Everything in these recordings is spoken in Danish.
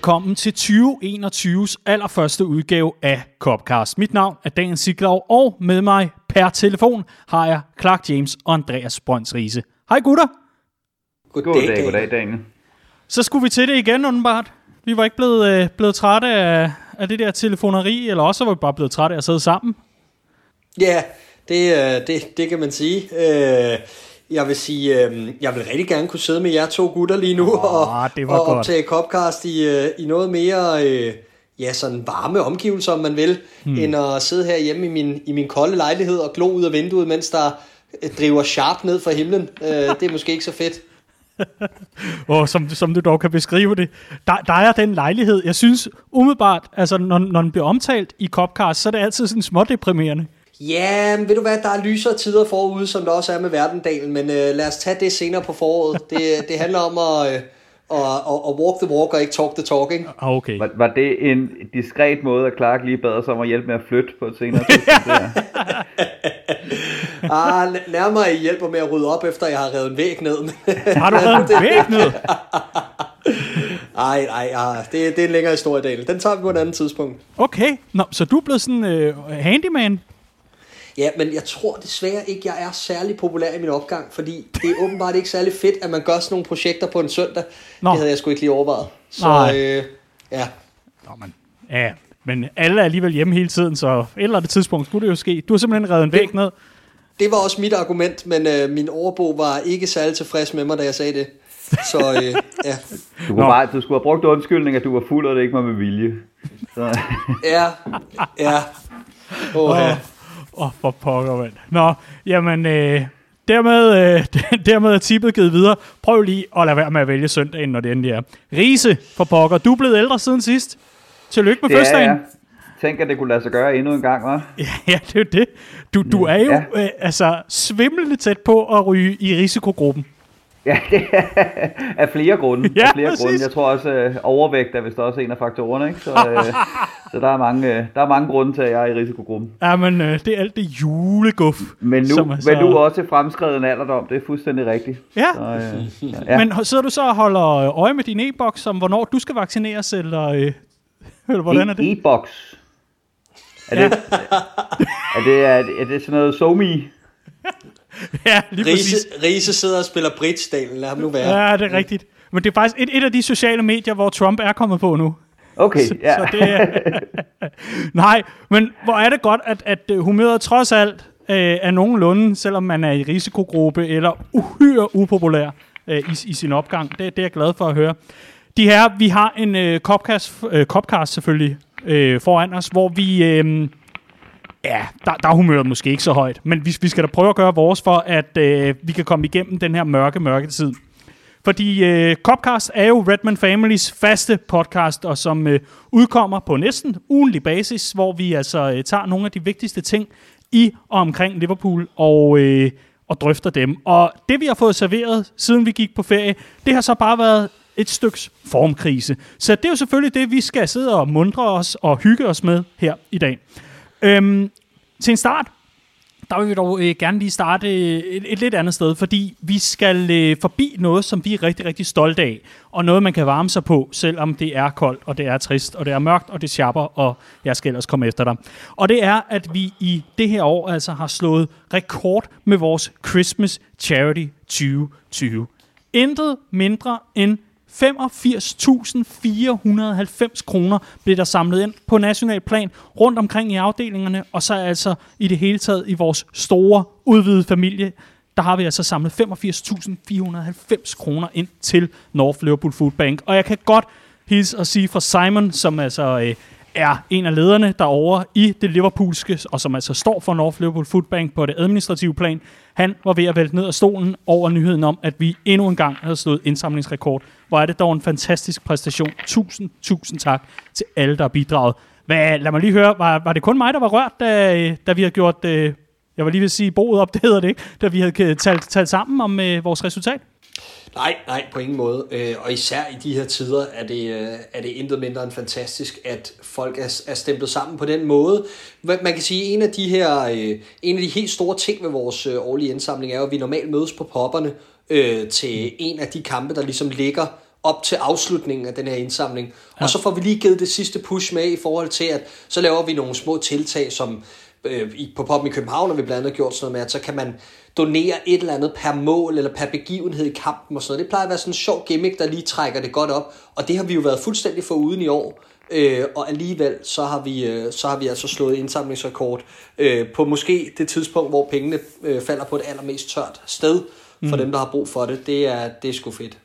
Velkommen til 2021's allerførste udgave af Copcast. Mit navn er Dan Siglov, og med mig per telefon har jeg Clark James og Andreas Brøns Riese. Hej gutter! Goddag, goddag, goddag Daniel. Så skulle vi til det igen, åbenbart. Vi var ikke blevet, øh, blevet trætte af, af det der telefoneri, eller også var vi bare blevet trætte af at sidde sammen. Ja, det, øh, det, det kan man sige. Øh, jeg vil sige, øh, jeg vil rigtig gerne kunne sidde med jer to gutter lige nu Åh, og, det var og godt. optage Copcast i, øh, i noget mere øh, ja, sådan varme omgivelser, om man vil, hmm. end at sidde her hjemme i min, i min kolde lejlighed og glo ud af vinduet, mens der øh, driver sharp ned fra himlen. Øh, det er måske ikke så fedt. Og som, som du dog kan beskrive det. Der, der er den lejlighed, jeg synes umiddelbart, altså når, når den bliver omtalt i Copcast, så er det altid sådan smådeprimerende. Ja, men ved du hvad, der er lysere tider forude, som der også er med Verdendalen, men øh, lad os tage det senere på foråret. Det, det handler om at, øh, at, at, at walk the walk og ikke talk the talking. Ah, okay. Var, var det en diskret måde, at Clark lige bad os om at hjælpe med at flytte på et senere tidspunkt? der? Ah, nærmere I hjælper med at rydde op, efter jeg har revet en væg ned. Har du reddet en væg ned? Ej, ej, ej, det, det er en længere historie, Daniel. Den tager vi på et andet tidspunkt. Okay, Nå, så du er blevet sådan øh, handyman? Ja, men jeg tror desværre ikke, jeg er særlig populær i min opgang, fordi det er åbenbart ikke særlig fedt, at man gør sådan nogle projekter på en søndag. Nå. Det havde jeg sgu ikke lige overvejet. Så Nej. øh, ja, Nå, men, ja, men alle er alligevel hjemme hele tiden, så et eller andet tidspunkt skulle det jo ske. Du har simpelthen reddet en væg ned. det var også mit argument, men øh, min overbo var ikke særlig tilfreds med mig, da jeg sagde det. Så øh, ja, Du, kunne bare, du skulle have brugt undskyldning, at du var fuld, og det ikke var med vilje. Så, ja, ja. Åh, ja. Åh, oh, for pokker, mand. Nå, jamen, øh, dermed, øh, dermed er tippet givet videre. Prøv lige at lade være med at vælge søndagen, når det endelig er. Riese, for pokker, du er blevet ældre siden sidst. Tillykke med fødselsdagen. Tænk, at det kunne lade sig gøre endnu en gang, hva'? Ja, ja, det er jo det. Du, du er jo Ja. øh, altså svimlende tæt på at ryge i risikogruppen. Ja, det er af flere grunde. Ja, af flere præcis. grunde. Jeg tror også, øh, overvægt er vist også en af faktorerne, ikke? Så, øh, så der, er mange, øh, der er mange grunde til, at jeg er i risikogruppen. Ja, men øh, det er alt det juleguf. Men nu, som er men nu også fremskreden alderdom, det er fuldstændig rigtigt. Ja. Så, øh, Ja. Men sidder du så og holder øje med din e-boks om, hvornår du skal vaccineres, eller, øh, eller hvordan er det? E-box. Er det, er det, er det, er det sådan noget SoMe? Ja, lige præcis. Riese, Riese sidder og spiller bridge, Daniel. Lad ham nu være. Ja, det er rigtigt. Men det er faktisk et, et af de sociale medier, hvor Trump er kommet på nu. Okay, ja. Så det er... Nej, men hvor er det godt, at, at øh, humøret trods alt øh, er nogenlunde, selvom man er i risikogruppe eller uhyre upopulær øh, i, i sin opgang. Det, det er jeg glad for at høre. De her, vi har en øh, Copcast, øh, Copcast selvfølgelig øh, foran os, hvor vi... Øh, Ja, der, der er humøret måske ikke så højt, men vi, vi skal da prøve at gøre vores for, at øh, vi kan komme igennem den her mørke, mørke tid. Fordi øh, Copcast er jo Redman Families faste podcast, og som øh, udkommer på næsten ugenlig basis, hvor vi altså øh, tager nogle af de vigtigste ting i og omkring Liverpool og, øh, og drøfter dem. Og det vi har fået serveret, siden vi gik på ferie, det har så bare været et styks formkrise. Så det er jo selvfølgelig det, vi skal sidde og mundre os og hygge os med her i dag. Øhm, til en start, der vil vi dog øh, gerne lige starte øh, et, et lidt andet sted, fordi vi skal øh, forbi noget, som vi er rigtig, rigtig stolte af, og noget, man kan varme sig på, selvom det er koldt, og det er trist, og det er mørkt, og det sjapper, og jeg skal ellers komme efter dig. Og det er, at vi i det her år altså har slået rekord med vores Christmas Charity 2020. Intet mindre end 85.490 kroner blev der samlet ind på national plan rundt omkring i afdelingerne, og så altså i det hele taget i vores store udvidede familie, der har vi altså samlet 85.490 kroner ind til North Liverpool Food Bank. Og jeg kan godt hilse og sige fra Simon, som altså øh, er en af lederne derovre i det Liverpoolske, og som altså står for North Liverpool Food Bank på det administrative plan. Han var ved at vælte ned af stolen over nyheden om, at vi endnu en gang havde slået indsamlingsrekord. Hvor er det dog en fantastisk præstation. Tusind, tusind tak til alle, der har bidraget. Hvad, lad mig lige høre, var, var det kun mig, der var rørt, da, da vi har gjort, øh, jeg var lige ved at sige boet op, det hedder det ikke, da vi havde øh, talt, talt sammen om øh, vores resultat? Nej, nej, på ingen måde. Øh, og især i de her tider er det, øh, er det intet mindre end fantastisk, at folk er, er stemplet sammen på den måde. Man kan sige, at en af de her, øh, en af de helt store ting ved vores årlige indsamling er jo, at vi normalt mødes på popperne øh, til en af de kampe, der ligesom ligger op til afslutningen af den her indsamling. Ja. Og så får vi lige givet det sidste push med i forhold til, at så laver vi nogle små tiltag, som øh, på Poppen i København har vi blandt andet gjort sådan noget med, at så kan man donere et eller andet per mål eller per begivenhed i kampen og sådan noget. Det plejer at være sådan en sjov gimmick, der lige trækker det godt op. Og det har vi jo været fuldstændig for uden i år. Øh, og alligevel så har vi øh, så har vi altså slået indsamlingsrekord øh, på måske det tidspunkt, hvor pengene øh, falder på et allermest tørt sted for mm. dem, der har brug for det. Det er, det er sgu fedt.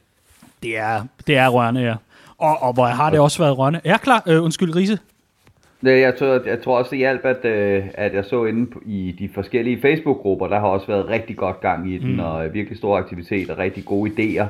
Det er, det er rørende, ja. Og, og hvor har det også været rørende. Er klar? Øh, undskyld, Riese. Det, jeg, tror, jeg tror også, det hjalp, at, øh, at jeg så inde i de forskellige Facebook-grupper, der har også været rigtig godt gang i den, mm. og virkelig stor aktivitet og rigtig gode idéer.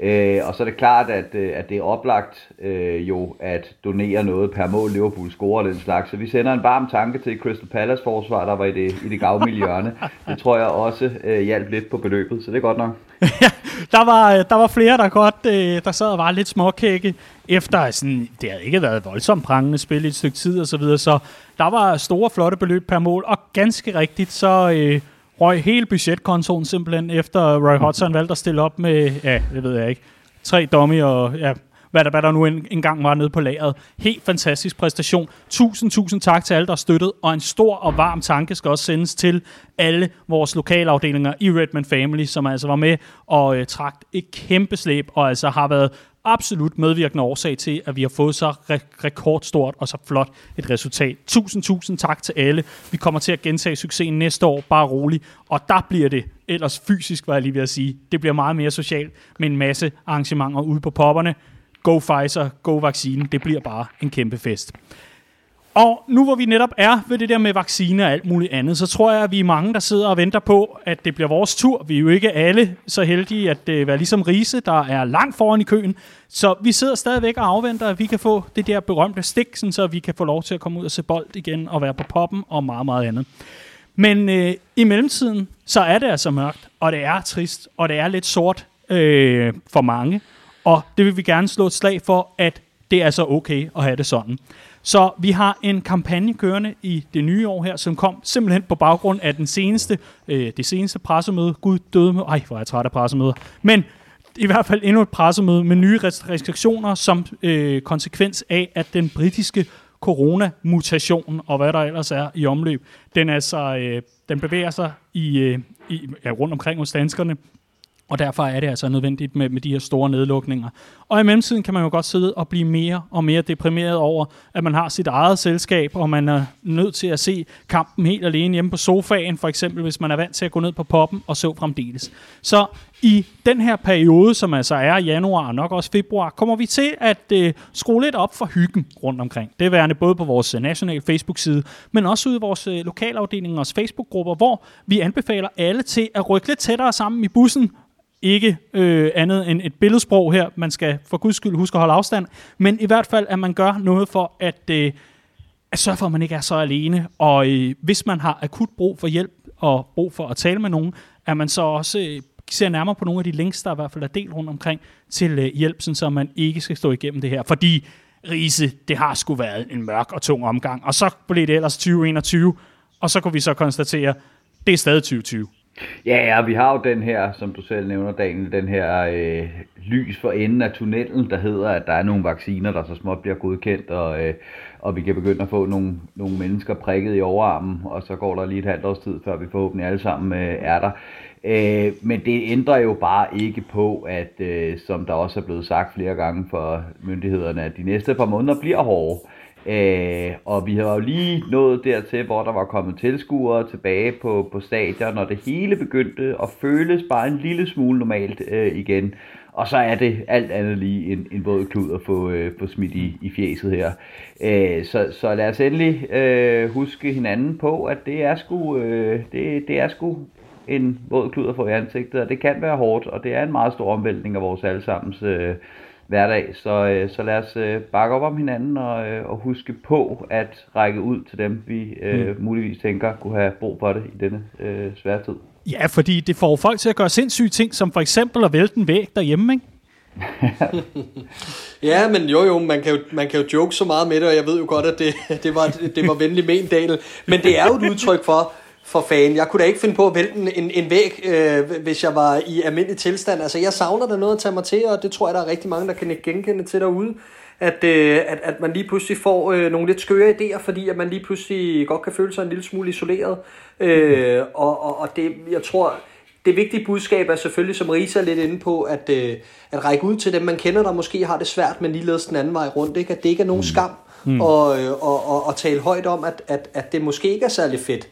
Øh, og så er det klart, at, øh, at det er oplagt øh, jo at donere noget per mål Liverpool scorer den slags. Så vi sender en varm tanke til Crystal Palace forsvar, der var i det, i det gavmilde hjørne. Det tror jeg også øh, hjalp lidt på beløbet, så det er godt nok. ja, der var, der var flere, der godt øh, der sad og var lidt småkække efter sådan, det havde ikke været voldsomt prangende spil i et stykke tid og så videre, så der var store, flotte beløb per mål, og ganske rigtigt, så øh, røg hele budgetkontoen simpelthen, efter Roy Hodgson valgte at stille op med, ja, det ved jeg ikke, tre dummy og ja, hvad der, hvad der nu en, engang var nede på lageret. Helt fantastisk præstation. Tusind, tusind tak til alle, der har støttet, og en stor og varm tanke skal også sendes til alle vores lokalafdelinger i Redman Family, som altså var med og øh, trak et kæmpe slæb, og altså har været absolut medvirkende årsag til, at vi har fået så re- rekordstort og så flot et resultat. Tusind, tusind tak til alle. Vi kommer til at gentage succesen næste år, bare rolig. Og der bliver det ellers fysisk, var jeg lige ved at sige. Det bliver meget mere socialt med en masse arrangementer ude på popperne. Go Pfizer, go vaccine. Det bliver bare en kæmpe fest. Og nu hvor vi netop er ved det der med vacciner og alt muligt andet, så tror jeg, at vi er mange, der sidder og venter på, at det bliver vores tur. Vi er jo ikke alle så heldige at det være ligesom Riese, der er langt foran i køen. Så vi sidder stadigvæk og afventer, at vi kan få det der berømte stik, så vi kan få lov til at komme ud og se bold igen og være på poppen og meget, meget andet. Men øh, i mellemtiden, så er det altså mørkt, og det er trist, og det er lidt sort øh, for mange. Og det vil vi gerne slå et slag for, at det er så okay at have det sådan. Så vi har en kampagne kørende i det nye år her, som kom simpelthen på baggrund af den seneste, øh, det seneste pressemøde. Gud døde med, ej hvor er jeg træt af pressemøder. Men i hvert fald endnu et pressemøde med nye restriktioner som øh, konsekvens af, at den britiske coronamutation og hvad der ellers er i omløb, den, altså, øh, den bevæger sig i, øh, i, ja, rundt omkring hos danskerne og derfor er det altså nødvendigt med, med de her store nedlukninger. Og i mellemtiden kan man jo godt sidde og blive mere og mere deprimeret over, at man har sit eget selskab, og man er nødt til at se kampen helt alene hjemme på sofaen, for eksempel hvis man er vant til at gå ned på poppen og så fremdeles. Så i den her periode, som altså er januar og nok også februar, kommer vi til at øh, skrue lidt op for hyggen rundt omkring. Det er værende både på vores øh, nationale Facebook-side, men også ude i vores øh, lokalafdelingers Facebook-grupper, hvor vi anbefaler alle til at rykke lidt tættere sammen i bussen, ikke øh, andet end et billedsprog her. Man skal for guds skyld huske at holde afstand. Men i hvert fald, at man gør noget for at, øh, at sørge for, at man ikke er så alene. Og øh, hvis man har akut brug for hjælp og brug for at tale med nogen, at man så også øh, ser nærmere på nogle af de links, der i hvert fald er delt rundt omkring til øh, hjælp, så man ikke skal stå igennem det her. Fordi Riese, det har sgu været en mørk og tung omgang. Og så blev det ellers 2021, og så kunne vi så konstatere, det er stadig 2020. Ja, ja, vi har jo den her, som du selv nævner, Daniel, den her øh, lys for enden af tunnelen, der hedder, at der er nogle vacciner, der så småt bliver godkendt, og, øh, og vi kan begynde at få nogle, nogle mennesker prikket i overarmen, og så går der lige et halvt års tid, før vi forhåbentlig alle sammen øh, er der. Øh, men det ændrer jo bare ikke på, at øh, som der også er blevet sagt flere gange for myndighederne, at de næste par måneder bliver hårde. Øh, og vi har jo lige nået dertil, hvor der var kommet tilskuere tilbage på, på stadion, og det hele begyndte at føles bare en lille smule normalt øh, igen. Og så er det alt andet lige en, en våd klud at få, øh, få smidt i, i fjeset her. Øh, så, så lad os endelig øh, huske hinanden på, at det er sgu, øh, det, det er sgu en våd klud at få i ansigtet, og det kan være hårdt, og det er en meget stor omvæltning af vores allesammens øh, hverdag. Så, øh, så lad os øh, bakke op om hinanden og, øh, og huske på at række ud til dem, vi øh, mm. muligvis tænker kunne have brug for det i denne øh, svære tid. Ja, fordi det får folk til at gøre sindssyge ting, som for eksempel at vælte en væg derhjemme, ikke? ja, men jo jo, man kan jo, man kan jo joke så meget med det, og jeg ved jo godt, at det, det, var, det var venlig men, Daniel. Men det er jo et udtryk for, for fan. Jeg kunne da ikke finde på at vælte en, en væg, øh, hvis jeg var i almindelig tilstand. Altså, jeg savner der noget at tage mig til, og det tror jeg, der er rigtig mange, der kan genkende til derude. At, øh, at, at man lige pludselig får øh, nogle lidt skøre idéer, fordi at man lige pludselig godt kan føle sig en lille smule isoleret. Øh, og, og, og det, jeg tror, det vigtige budskab er selvfølgelig, som Risa er lidt inde på, at, øh, at række ud til dem, man kender, der måske har det svært, men ligeledes den anden vej rundt. Ikke? At det ikke er nogen skam mm. og, øh, og, og, og tale højt om, at, at, at det måske ikke er særlig fedt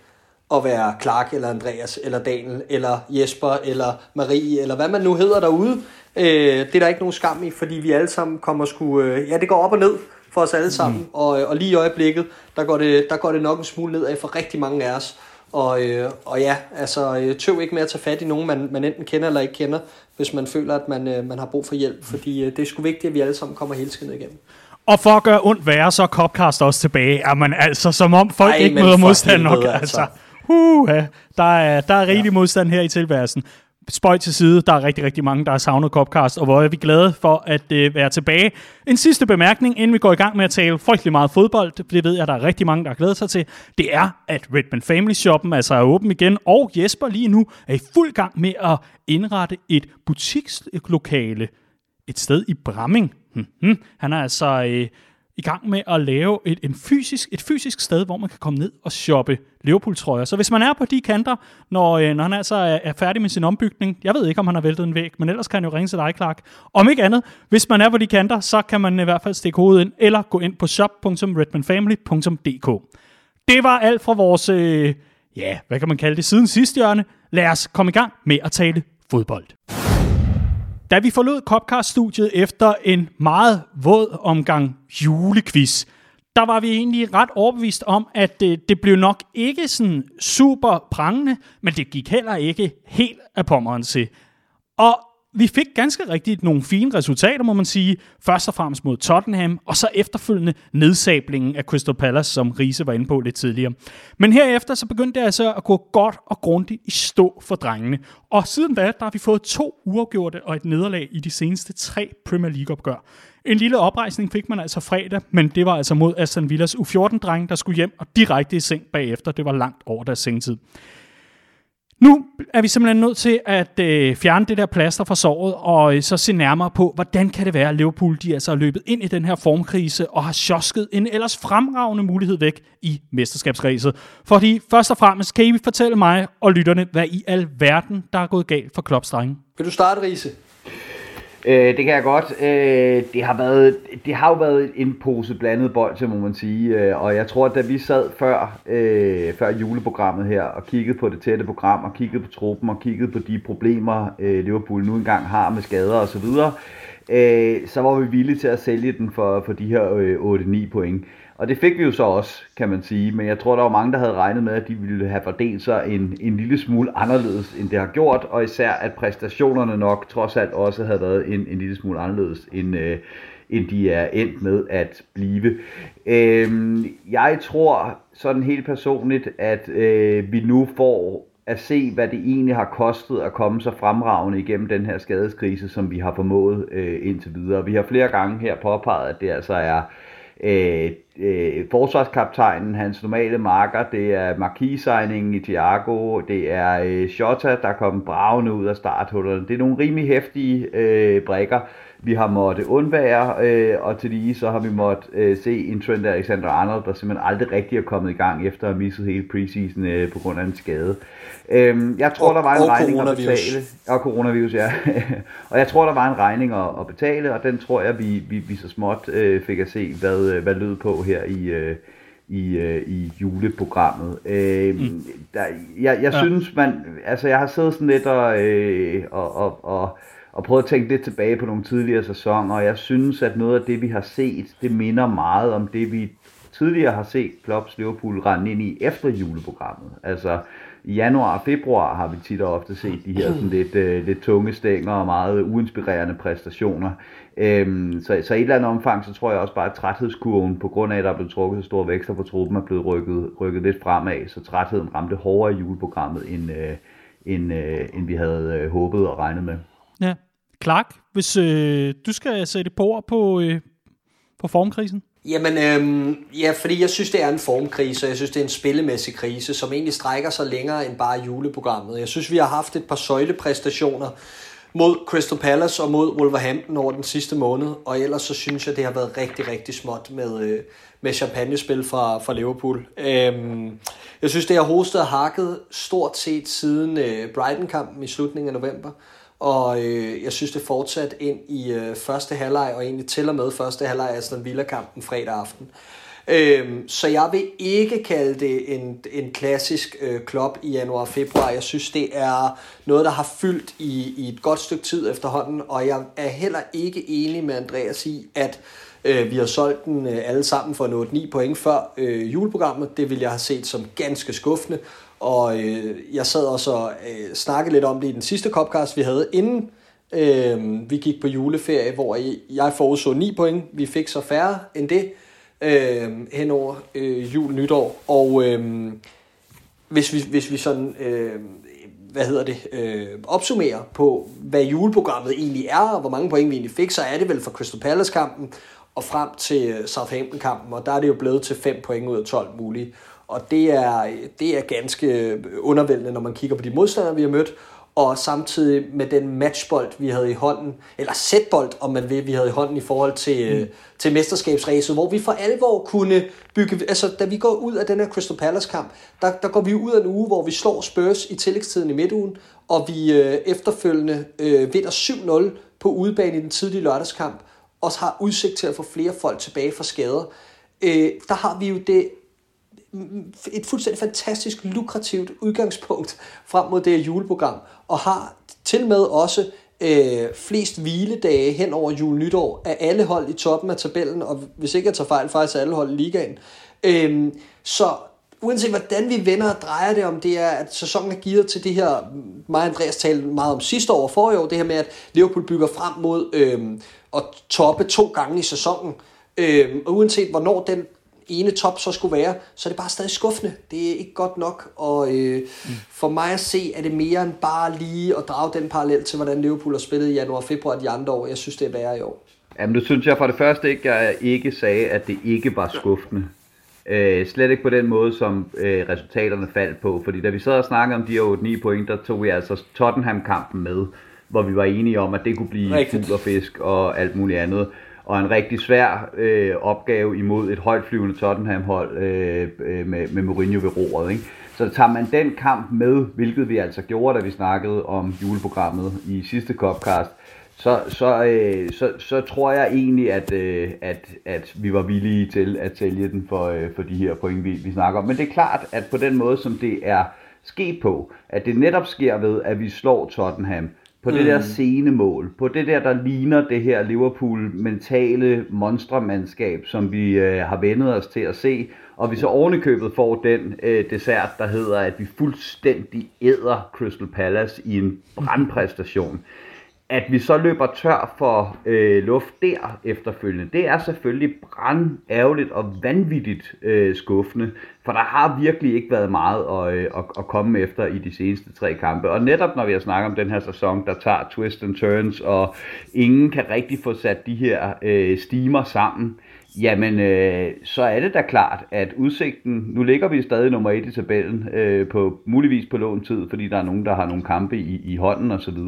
at være Clark, eller Andreas, eller Daniel, eller Jesper, eller Marie, eller hvad man nu hedder derude. Øh, det er der ikke nogen skam i, fordi vi alle sammen kommer sgu... Øh, ja, det går op og ned for os alle sammen, mm. og, og lige i øjeblikket, der går, det, der går det nok en smule nedad for rigtig mange af os. Og, øh, og ja, altså øh, tøv ikke med at tage fat i nogen, man, man enten kender eller ikke kender, hvis man føler, at man, øh, man har brug for hjælp, fordi øh, det er sgu vigtigt, at vi alle sammen kommer hele skinnet igennem. Og for at gøre ondt værre, så er Copcast også tilbage. Er man altså, som om folk Ej, ikke møder modstand nok. Altså. altså. Uh, ja, der er, der er rigtig ja. modstand her i tilværelsen. Spøj til side, der er rigtig, rigtig mange, der har savnet Copcast, og hvor er vi glade for at øh, være tilbage. En sidste bemærkning, inden vi går i gang med at tale frygtelig meget fodbold, det ved jeg, der er rigtig mange, der har glædet sig til, det er, at Redman Family Shoppen altså er åben igen, og Jesper lige nu er i fuld gang med at indrette et butikslokale et sted i Bramming. Hmm, Han er altså... Øh, i gang med at lave et, en fysisk, et fysisk sted, hvor man kan komme ned og shoppe Liverpool-trøjer. Så hvis man er på de kanter, når, øh, når han altså er, er færdig med sin ombygning, jeg ved ikke, om han har væltet en væg, men ellers kan han jo ringe til dig, Clark. Om ikke andet, hvis man er på de kanter, så kan man i hvert fald stikke hovedet ind, eller gå ind på shop.redmanfamily.dk. Det var alt fra vores, øh, ja, hvad kan man kalde det, siden sidste hjørne. Lad os komme i gang med at tale fodbold. Da vi forlod Copcast-studiet efter en meget våd omgang julequiz, der var vi egentlig ret overbevist om, at det, det blev nok ikke sådan super prangende, men det gik heller ikke helt af pommeren til. Og vi fik ganske rigtigt nogle fine resultater, må man sige. Først og fremmest mod Tottenham, og så efterfølgende nedsablingen af Crystal Palace, som Riese var inde på lidt tidligere. Men herefter så begyndte det altså at gå godt og grundigt i stå for drengene. Og siden da, der har vi fået to uafgjorte og et nederlag i de seneste tre Premier League-opgør. En lille oprejsning fik man altså fredag, men det var altså mod Aston Villas U14-drenge, der skulle hjem og direkte i seng bagefter. Det var langt over deres sengetid. Nu er vi simpelthen nødt til at øh, fjerne det der plaster fra såret, og øh, så se nærmere på, hvordan kan det være, at Liverpool de altså har løbet ind i den her formkrise, og har sjosket en ellers fremragende mulighed væk i mesterskabsræset. Fordi først og fremmest kan I fortælle mig og lytterne, hvad i al verden, der er gået galt for Klopps Vil du starte, Riese? Øh, det kan jeg godt. Øh, det, har været, det har jo været en pose blandet bold, så må man sige. Øh, og jeg tror, at da vi sad før, øh, før juleprogrammet her, og kiggede på det tætte program, og kiggede på truppen, og kiggede på de problemer, øh, Liverpool nu engang har med skader osv., øh, så var vi villige til at sælge den for, for de her øh, 8-9 point. Og det fik vi jo så også, kan man sige. Men jeg tror, der var mange, der havde regnet med, at de ville have fordelt sig en, en lille smule anderledes, end det har gjort. Og især, at præstationerne nok trods alt også havde været en, en lille smule anderledes, end, øh, end de er endt med at blive. Øh, jeg tror sådan helt personligt, at øh, vi nu får at se, hvad det egentlig har kostet at komme så fremragende igennem den her skadeskrise, som vi har formået øh, indtil videre. Vi har flere gange her påpeget, at det altså er øh, øh, forsvarskaptajnen, hans normale marker, det er markisejningen i Thiago, det er øh, Shota, der kom bravende ud af starthullerne. Det er nogle rimelig hæftige øh, brækker, vi har måttet undvære, øh, og til lige så har vi måttet øh, se en Trent Alexander-Arnold, der simpelthen aldrig rigtig er kommet i gang efter at have misset hele preseason øh, på grund af en skade. Øh, jeg tror, og, der var en regning at betale. Og coronavirus, ja. og jeg tror, der var en regning at, at betale, og den tror jeg, vi, vi, vi så småt øh, fik at se, hvad, hvad lød på her i... Øh, i, øh, i juleprogrammet. Øh, mm. der, jeg jeg ja. synes, man, altså jeg har siddet sådan lidt og, øh, og, og, og og prøvet at tænke lidt tilbage på nogle tidligere sæsoner, og jeg synes, at noget af det, vi har set, det minder meget om det, vi tidligere har set Klopps Liverpool rende ind i efter juleprogrammet. Altså i januar og februar har vi tit og ofte set de her sådan lidt, øh, lidt tunge stænger og meget uinspirerende præstationer. Øhm, så, så i et eller andet omfang, så tror jeg også bare, at træthedskurven, på grund af, at der er blevet trukket så store vækster på truppen, er blevet rykket, rykket lidt fremad, så trætheden ramte hårdere i juleprogrammet, end, øh, end, øh, end vi havde øh, håbet og regnet med. Ja. Clark, hvis øh, du skal sætte på ord på, øh, på formkrisen? Jamen, øhm, ja, fordi jeg synes, det er en formkrise, og jeg synes, det er en spillemæssig krise, som egentlig strækker sig længere end bare juleprogrammet. Jeg synes, vi har haft et par søjlepræstationer mod Crystal Palace og mod Wolverhampton over den sidste måned, og ellers så synes jeg, det har været rigtig, rigtig småt med, øh, med champagnespil fra, fra Liverpool. Øhm, jeg synes, det har hostet og hakket stort set siden øh, Brighton-kampen i slutningen af november. Og øh, jeg synes, det fortsat ind i øh, første halvleg, og egentlig til og med første halvleg af Aston Villa-kampen fredag aften. Øhm, så jeg vil ikke kalde det en, en klassisk øh, klub i januar og februar. Jeg synes, det er noget, der har fyldt i, i et godt stykke tid efterhånden, og jeg er heller ikke enig med Andreas i, at øh, vi har solgt den øh, alle sammen for nå 9 point før øh, juleprogrammet. Det vil jeg have set som ganske skuffende, og øh, jeg sad også og øh, snakkede lidt om det i den sidste Copcast, vi havde inden øh, vi gik på juleferie, hvor jeg forudså 9 point. Vi fik så færre end det øh, hen over øh, jul nytår. Og øh, hvis, vi, hvis vi sådan, øh, hvad hedder det, øh, opsummerer på, hvad juleprogrammet egentlig er, og hvor mange point vi egentlig fik, så er det vel fra Crystal Palace-kampen og frem til øh, Southampton-kampen, og der er det jo blevet til 5 point ud af 12 mulige. Og det er, det er ganske undervældende, når man kigger på de modstandere, vi har mødt, og samtidig med den matchbold, vi havde i hånden, eller sætbold, om man vil, vi havde i hånden i forhold til, mm. til mesterskabsræset, hvor vi for alvor kunne bygge, altså da vi går ud af den her Crystal Palace kamp, der, der går vi ud af en uge, hvor vi slår Spurs i tillægstiden i midtugen, og vi øh, efterfølgende øh, vinder 7-0 på udebane i den tidlige lørdagskamp, og har udsigt til at få flere folk tilbage fra skader. Øh, der har vi jo det et fuldstændig fantastisk lukrativt udgangspunkt frem mod det her juleprogram, og har til med også øh, flest hviledage hen over jul nytår af alle hold i toppen af tabellen, og hvis ikke jeg tager fejl, faktisk alle hold i ligaen. Øh, så uanset hvordan vi vender og drejer det, om det er, at sæsonen er givet til det her, mig og Andreas talte meget om sidste år og forrige år, det her med, at Liverpool bygger frem mod øh, at toppe to gange i sæsonen, øh, og uanset hvornår den ene top så skulle være, så er det bare stadig skuffende. Det er ikke godt nok, og øh, mm. for mig at se, er det mere end bare lige at drage den parallel til, hvordan Liverpool har spillet i januar og februar de andre år. Jeg synes, det er værre i år. Jamen, det synes jeg for det første ikke, jeg ikke sagde, at det ikke var skuffende. Øh, slet ikke på den måde, som øh, resultaterne faldt på. Fordi da vi sad og snakkede om de her 8-9 point, der tog vi altså Tottenham-kampen med, hvor vi var enige om, at det kunne blive fugl og fisk og alt muligt andet og en rigtig svær øh, opgave imod et højtflyvende Tottenham-hold øh, øh, med, med Mourinho ved roret. Ikke? Så tager man den kamp med, hvilket vi altså gjorde, da vi snakkede om juleprogrammet i sidste Copcast, så, så, øh, så, så tror jeg egentlig, at, øh, at, at vi var villige til at sælge den for, øh, for de her point, vi, vi snakker om. Men det er klart, at på den måde, som det er sket på, at det netop sker ved, at vi slår Tottenham, på det mm. der scenemål, på det der, der ligner det her Liverpool-mentale monstermandskab, som vi øh, har vendet os til at se, og vi så ovenikøbet får den øh, dessert, der hedder, at vi fuldstændig æder Crystal Palace i en brandpræstation. At vi så løber tør for øh, luft der efterfølgende, det er selvfølgelig brand ærgerligt og vanvittigt øh, skuffende, for der har virkelig ikke været meget at, øh, at, at komme efter i de seneste tre kampe. Og netop når vi har snakket om den her sæson, der tager twist and turns, og ingen kan rigtig få sat de her øh, stimer sammen, Jamen, øh, så er det da klart, at udsigten, nu ligger vi stadig nummer et i tabellen, øh, på, muligvis på lån tid, fordi der er nogen, der har nogle kampe i, i hånden osv.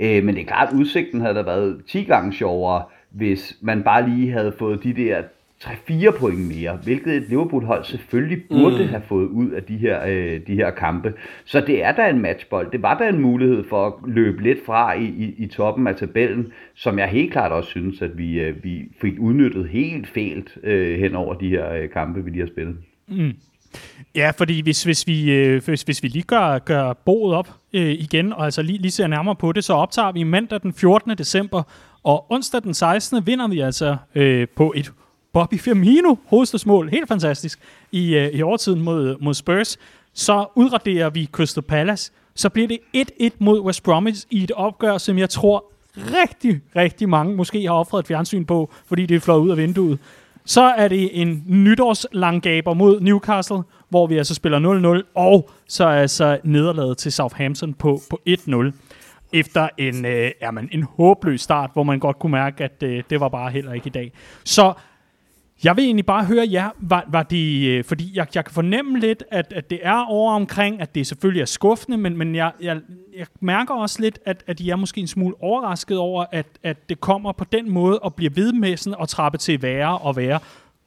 Øh, men det er klart, at udsigten havde da været 10 gange sjovere, hvis man bare lige havde fået de der 3-4 point mere, hvilket et Liverpool-hold selvfølgelig burde mm. have fået ud af de her, øh, de her kampe. Så det er da en matchbold. Det var da en mulighed for at løbe lidt fra i, i, i toppen af tabellen, som jeg helt klart også synes, at vi, øh, vi fik udnyttet helt fælt øh, hen over de her øh, kampe, vi lige har spillet. Mm. Ja, fordi hvis, hvis, vi, øh, hvis, hvis vi lige gør, gør boet op øh, igen, og altså lige, lige ser nærmere på det, så optager vi mandag den 14. december, og onsdag den 16. vinder vi altså øh, på et Bobby Firmino, hovedstadsmål, helt fantastisk, i, øh, i overtiden mod, mod Spurs. Så udraderer vi Crystal Palace. Så bliver det 1-1 mod West Bromwich i et opgør, som jeg tror rigtig, rigtig mange måske har offret et fjernsyn på, fordi det er flået ud af vinduet. Så er det en nytårslanggaber mod Newcastle, hvor vi altså spiller 0-0, og så er altså nederlaget til Southampton på, på 1-0 efter en, øh, jamen, en håbløs start, hvor man godt kunne mærke, at øh, det var bare heller ikke i dag. Så jeg vil egentlig bare høre jer, var, var det, øh, fordi jeg, jeg kan fornemme lidt, at, at det er over omkring, at det selvfølgelig er skuffende, men, men jeg, jeg, jeg mærker også lidt, at, at I er måske en smule overrasket over, at, at det kommer på den måde og bliver ved med sådan at trappe til værre og værre.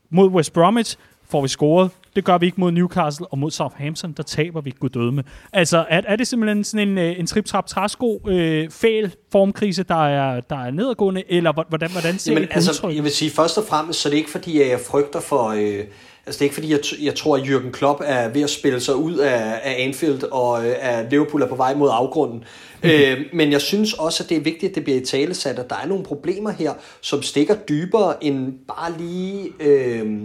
Mod West Bromwich får vi scoret. Det gør vi ikke mod Newcastle, og mod Southampton, der taber vi med. Altså, er, er det simpelthen sådan en, øh, en trip-trap træsko øh, fæl formkrise, der er, der er nedadgående, eller hvordan, hvordan ser Jamen, det altså, udtryk? Jeg vil sige, først og fremmest, så det er ikke fordi, at jeg frygter for... Øh, Altså det er ikke fordi, jeg, jeg tror, at Jürgen Klopp er ved at spille sig ud af, af Anfield, og øh, at Liverpool er på vej mod afgrunden. øh, men jeg synes også, at det er vigtigt, at det bliver i talesat, at der er nogle problemer her, som stikker dybere end bare lige... Øh,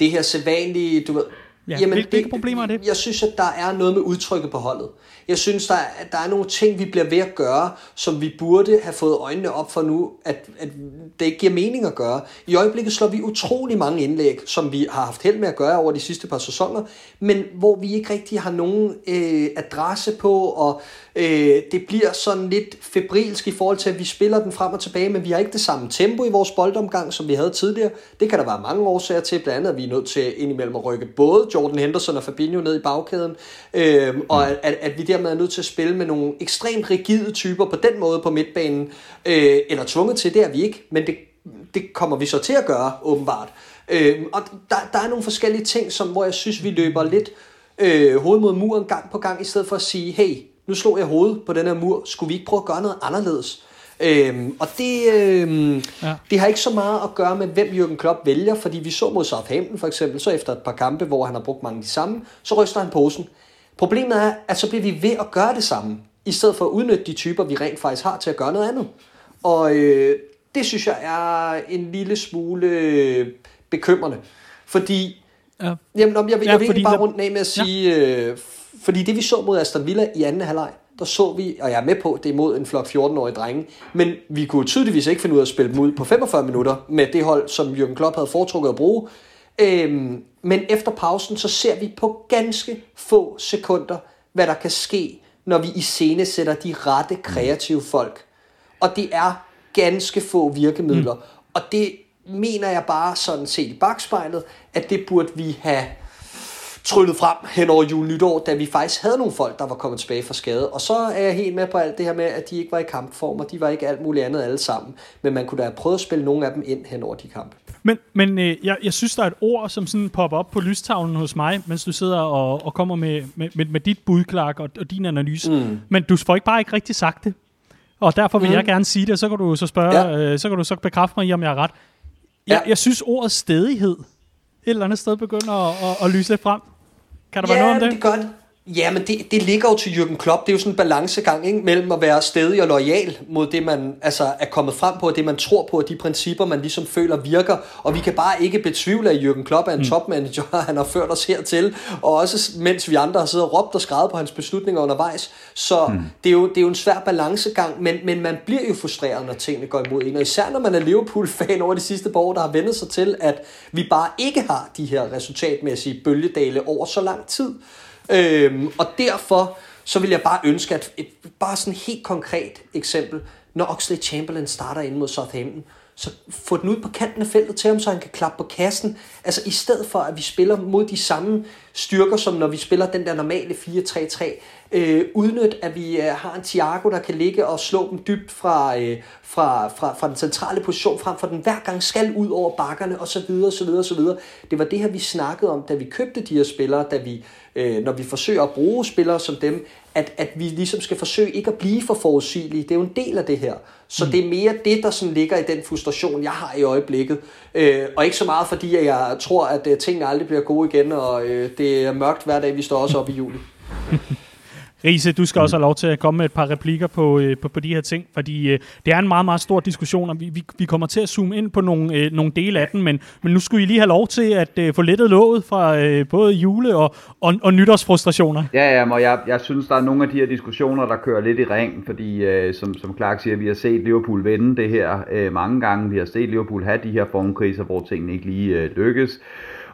det her sædvanlige, du ved... Ja, jamen, hvilke det, problemer er det? Jeg synes, at der er noget med udtrykket på holdet. Jeg synes, der er, der er nogle ting, vi bliver ved at gøre, som vi burde have fået øjnene op for nu, at, at det ikke giver mening at gøre. I øjeblikket slår vi utrolig mange indlæg, som vi har haft held med at gøre over de sidste par sæsoner, men hvor vi ikke rigtig har nogen øh, adresse på, og øh, det bliver sådan lidt febrilsk i forhold til, at vi spiller den frem og tilbage, men vi har ikke det samme tempo i vores boldomgang, som vi havde tidligere. Det kan der være mange årsager til, blandt andet at vi er nødt til indimellem at rykke både Jordan Henderson og Fabinho ned i bagkæden, øh, og at, at, at vi dermed er nødt til at spille med nogle ekstremt rigide typer på den måde på midtbanen, øh, eller tvunget til, det er vi ikke, men det, det kommer vi så til at gøre, åbenbart. Øh, og der, der er nogle forskellige ting, som, hvor jeg synes, vi løber lidt øh, hoved mod muren gang på gang, i stedet for at sige, hey, nu slog jeg hovedet på den her mur, skulle vi ikke prøve at gøre noget anderledes? Øhm, og det, øhm, ja. det har ikke så meget at gøre med, hvem Jürgen Klopp vælger, fordi vi så mod Southampton for eksempel, så efter et par kampe, hvor han har brugt mange af de samme, så ryster han posen. Problemet er, at så bliver vi ved at gøre det samme, i stedet for at udnytte de typer, vi rent faktisk har til at gøre noget andet. Og øh, det synes jeg er en lille smule bekymrende. Fordi, ja. jamen, jeg, jeg, jeg, jeg vil ikke bare rundt af med at sige, ja. øh, fordi det vi så mod Aston Villa i anden halvleg, der så vi, og jeg er med på, det er mod en flok 14-årige drenge, men vi kunne tydeligvis ikke finde ud af at spille dem ud på 45 minutter med det hold, som Jürgen Klopp havde foretrukket at bruge. Øhm, men efter pausen, så ser vi på ganske få sekunder, hvad der kan ske, når vi i scene sætter de rette kreative folk. Og det er ganske få virkemidler. Mm. Og det mener jeg bare sådan set i bagspejlet, at det burde vi have tryllet frem hen over jul nytår, da vi faktisk havde nogle folk, der var kommet tilbage fra skade. Og så er jeg helt med på alt det her med, at de ikke var i kampform, og de var ikke alt muligt andet alle sammen. Men man kunne da have prøvet at spille nogle af dem ind hen over de kampe. Men, men øh, jeg, jeg synes, der er et ord, som sådan popper op på lystavlen hos mig, mens du sidder og, og kommer med, med, med, med dit budklak og, og din analyse. Mm. Men du får ikke bare ikke rigtig sagt det. Og derfor vil mm. jeg gerne sige det, og så kan du så spørge, ja. øh, så kan du så bekræfte mig i, om jeg er ret. Jeg, ja. jeg synes, ordet stedighed et eller andet sted begynder at, at, at lyse lidt frem. Kan der ja, være noget om det? det gør det. Ja, men det, det ligger jo til Jürgen Klopp. Det er jo sådan en balancegang ikke? mellem at være stedig og lojal mod det, man altså, er kommet frem på, og det, man tror på, og de principper, man ligesom føler virker. Og vi kan bare ikke betvivle, at Jürgen Klopp er en mm. topmanager, han har ført os hertil. Og også mens vi andre har siddet og råbt og skrevet på hans beslutninger undervejs. Så mm. det, er jo, det er jo en svær balancegang, men, men man bliver jo frustreret, når tingene går imod en. Og især når man er Liverpool-fan over de sidste par år, der har vendt sig til, at vi bare ikke har de her resultatmæssige bølgedale over så lang tid. Øhm, og derfor så vil jeg bare ønske, at et, bare sådan et helt konkret eksempel, når Oxley Chamberlain starter ind mod Southampton, så få den ud på kanten af feltet til ham, så han kan klappe på kassen. Altså i stedet for, at vi spiller mod de samme styrker, som når vi spiller den der normale 4-3-3. Øh, udnyt, at vi øh, har en Thiago, der kan ligge og slå dem dybt fra, øh, fra, fra, fra den centrale position, frem for den hver gang skal ud over bakkerne, osv. osv., osv. Det var det her, vi snakkede om, da vi købte de her spillere, da vi, øh, når vi forsøger at bruge spillere som dem, at, at vi ligesom skal forsøge ikke at blive for forudsigelige. Det er jo en del af det her. Så mm. det er mere det, der sådan ligger i den frustration, jeg har i øjeblikket. Øh, og ikke så meget fordi, at jeg tror, at uh, tingene aldrig bliver gode igen, og øh, det er mørkt hver dag, vi står også op i juli. Riese, du skal også have lov til at komme med et par replikker på, øh, på, på de her ting, fordi øh, det er en meget, meget stor diskussion, og vi, vi, vi kommer til at zoome ind på nogle, øh, nogle dele af den, men, men nu skulle I lige have lov til at øh, få lettet låget fra øh, både jule- og, og, og nytårsfrustrationer. Ja, ja, og jeg, jeg synes, der er nogle af de her diskussioner, der kører lidt i ring, fordi øh, som, som Clark siger, vi har set Liverpool vinde det her øh, mange gange, vi har set Liverpool have de her formkriser, hvor tingene ikke lige øh, lykkes,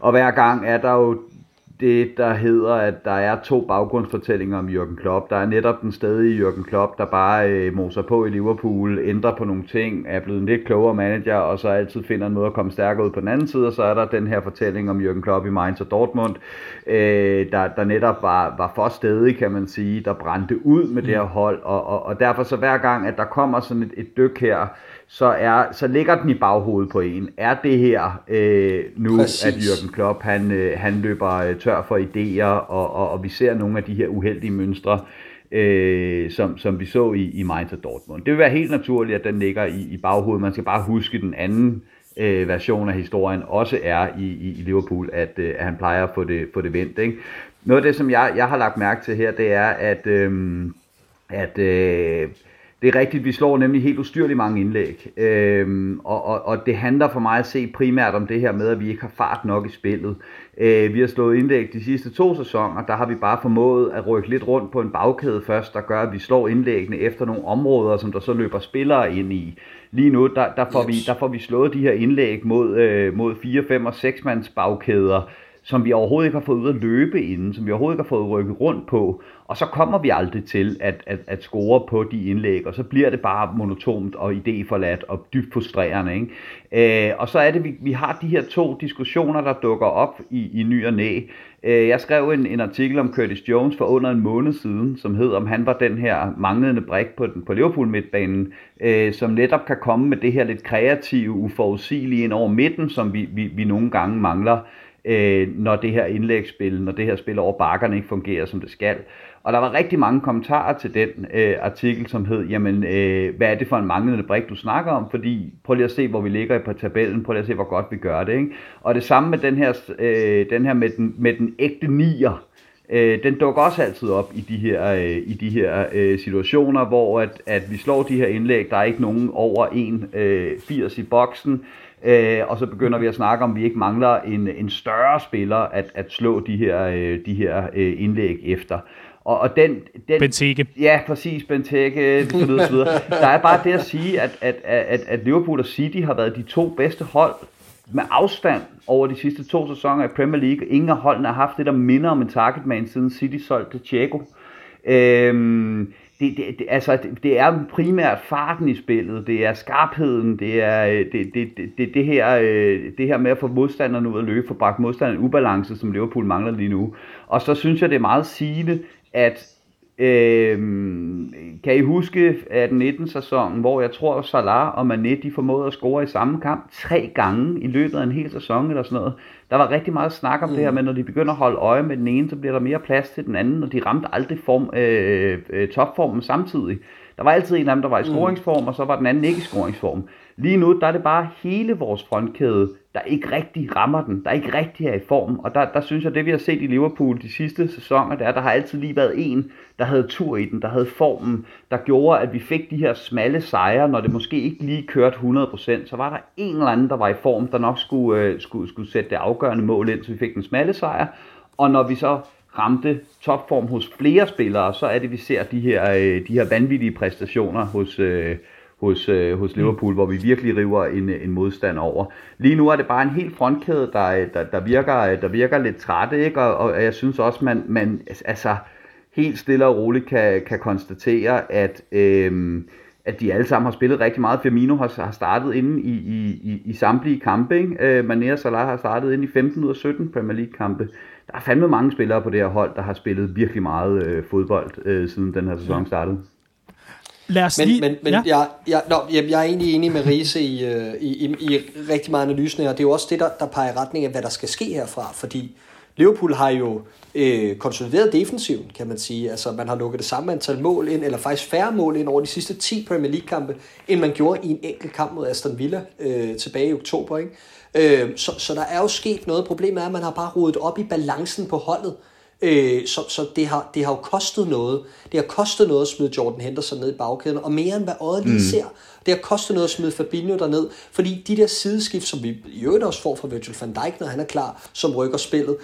og hver gang er der jo det, der hedder, at der er to baggrundsfortællinger om Jürgen Klopp. Der er netop den stadige Jürgen Klopp, der bare øh, moser på i Liverpool, ændrer på nogle ting, er blevet en lidt klogere manager, og så altid finder en måde at komme stærkere ud på den anden side, og så er der den her fortælling om Jürgen Klopp i Mainz og Dortmund, øh, der, der netop var, var for stedig, kan man sige, der brændte ud med mm. det her hold, og, og, og derfor så hver gang, at der kommer sådan et, et dyk her, så, er, så ligger den i baghovedet på en. Er det her øh, nu, Præcis. at Jürgen Klopp han, øh, han løber øh, tør for idéer, og, og, og vi ser nogle af de her uheldige mønstre, øh, som, som vi så i, i Mainz og Dortmund. Det vil være helt naturligt, at den ligger i, i baghovedet. Man skal bare huske den anden øh, version af historien også er i, i, i Liverpool, at, øh, at han plejer at få det, få det vendt. Ikke? Noget af det, som jeg, jeg har lagt mærke til her, det er, at, øh, at øh, det er rigtigt, vi slår nemlig helt ustyrligt mange indlæg. Øhm, og, og, og det handler for mig at se primært om det her med, at vi ikke har fart nok i spillet. Øh, vi har slået indlæg de sidste to sæsoner, der har vi bare formået at rykke lidt rundt på en bagkæde først, der gør, at vi slår indlæggene efter nogle områder, som der så løber spillere ind i. Lige nu, der, der, får, yes. vi, der får vi slået de her indlæg mod, øh, mod 4, 5 og 6 mands bagkæder, som vi overhovedet ikke har fået ud at løbe inden, som vi overhovedet ikke har fået rykket rundt på, og så kommer vi aldrig til at, at, at score på de indlæg, og så bliver det bare monotont og idéforladt og dybt frustrerende. Ikke? Øh, og så er det, vi, vi har de her to diskussioner, der dukker op i, i ny og næ. Øh, jeg skrev en, en artikel om Curtis Jones for under en måned siden, som hed, om han var den her manglende brik på, den, på Liverpool midtbanen, øh, som netop kan komme med det her lidt kreative, uforudsigelige ind over midten, som vi, vi, vi nogle gange mangler øh, når det her indlægsspil, når det her spil over bakkerne ikke fungerer, som det skal. Og der var rigtig mange kommentarer til den øh, artikel, som hed, jamen, øh, hvad er det for en manglende brik, du snakker om? Fordi prøv lige at se, hvor vi ligger på tabellen, prøv lige at se, hvor godt vi gør det. Ikke? Og det samme med den her, øh, den her med, den, med den ægte nier, øh, den dukker også altid op i de her, øh, i de her øh, situationer, hvor at, at vi slår de her indlæg, der er ikke nogen over 1,80 øh, i boksen, Øh, og så begynder vi at snakke om, at vi ikke mangler en, en større spiller at, at slå de her, øh, de her øh, indlæg efter. Og, og den, den, Benteke. Ja, præcis, Benteke, så videre, så videre. Der er bare det at sige, at, at, at, at Liverpool og City har været de to bedste hold med afstand over de sidste to sæsoner i Premier League. Ingen af holdene har haft det, der minder om en targetman siden City solgte Thiago. Øhm, det, det, det, altså, det, det er primært farten i spillet, det er skarpheden, det er øh, det, det, det, det, her, øh, det her med at få modstanderne ud at løbe, få bragt modstanderne ubalance, som Liverpool mangler lige nu. Og så synes jeg, det er meget sigende, at øh, kan I huske at 19 sæsonen, hvor jeg tror Salah og Mané de formåede at score i samme kamp tre gange i løbet af en hel sæson eller sådan noget. Der var rigtig meget snak om mm. det her, men når de begynder at holde øje med den ene, så bliver der mere plads til den anden, og de ramte aldrig form, øh, øh, topformen samtidig. Der var altid en af dem, der var i mm. scoringsform, og så var den anden ikke i scoringsform. Lige nu, der er det bare hele vores frontkæde, der ikke rigtig rammer den, der ikke rigtig er i form. Og der, der synes jeg, det vi har set i Liverpool de sidste sæsoner, det er, der har altid lige været en, der havde tur i den, der havde formen, der gjorde, at vi fik de her smalle sejre, når det måske ikke lige kørte 100%, så var der en eller anden, der var i form, der nok skulle, øh, skulle, skulle sætte det afgørende mål ind, så vi fik den smalle sejr. Og når vi så ramte topform hos flere spillere, så er det, vi ser de her, øh, de her vanvittige præstationer hos, øh, hos, øh, hos Liverpool, mm. hvor vi virkelig river en, en modstand over. Lige nu er det bare en helt frontkæde, der, der, der, virker, der virker lidt trætte, ikke? Og, og jeg synes også, man, man altså, helt stille og roligt kan, kan konstatere, at, øh, at de alle sammen har spillet rigtig meget. Firmino har, har startet inde i, i, i, i samtlige kampe. Ikke? Øh, Mané og Salah har startet inde i 15 ud af 17 Premier League kampe. Der er fandme mange spillere på det her hold, der har spillet virkelig meget øh, fodbold, øh, siden den her sæson startede. Lad os men, lige... men, men ja. jeg, jeg, no, jeg, jeg er egentlig enig med Riese i, øh, i, i, i rigtig meget analysen her. Det er jo også det, der, der peger i retning af, hvad der skal ske herfra, fordi Liverpool har jo øh, konsolideret defensiven, kan man sige. Altså, man har lukket det samme antal mål ind, eller faktisk færre mål ind over de sidste 10 Premier League-kampe, end man gjorde i en enkelt kamp mod Aston Villa øh, tilbage i oktober. Ikke? Øh, så, så der er jo sket noget. Problemet er, at man har bare rodet op i balancen på holdet. Øh, så så det, har, det har jo kostet noget. Det har kostet noget at smide Jordan Henderson ned i bagkæden, og mere end hvad øjet lige mm. ser. Det har kostet noget at smide Fabinho derned, fordi de der sideskift, som vi i øvrigt også får fra Virgil van Dijk, når han er klar, som rykker spillet,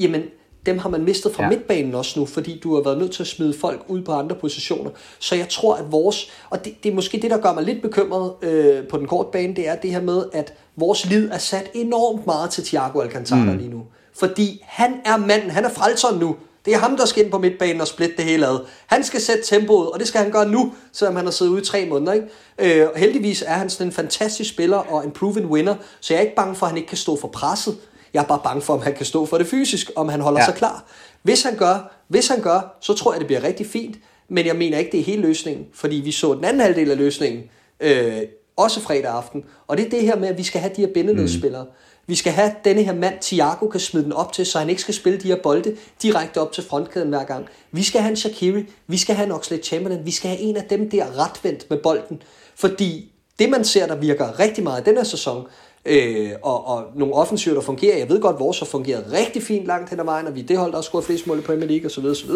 jamen dem har man mistet fra ja. midtbanen også nu, fordi du har været nødt til at smide folk ud på andre positioner. Så jeg tror, at vores, og det, det er måske det, der gør mig lidt bekymret øh, på den korte bane, det er det her med, at vores lid er sat enormt meget til Thiago Alcantara mm. lige nu. Fordi han er manden, han er frelseren nu. Det er ham, der skal ind på midtbanen og splitte det hele ad. Han skal sætte tempoet, og det skal han gøre nu, selvom han har siddet ude i tre måneder. Ikke? Øh, heldigvis er han sådan en fantastisk spiller og en proven winner, så jeg er ikke bange for, at han ikke kan stå for presset. Jeg er bare bange for, om han kan stå for det fysisk, om han holder ja. sig klar. Hvis han gør, hvis han gør, så tror jeg, det bliver rigtig fint. Men jeg mener ikke, det er hele løsningen, fordi vi så den anden halvdel af løsningen, øh, også fredag aften. Og det er det her med, at vi skal have de her bindelødsspillere. Mm. Vi skal have denne her mand, Thiago, kan smide den op til, så han ikke skal spille de her bolde direkte op til frontkæden hver gang. Vi skal have en Shakiri, vi skal have en Oxlade Chamberlain, vi skal have en af dem der retvendt med bolden. Fordi det, man ser, der virker rigtig meget i den her sæson, øh, og, og nogle offensiver, der fungerer. Jeg ved godt, vores har fungeret rigtig fint langt hen ad vejen, og vi er det hold, der har scoret flest mål i Premier League osv. osv.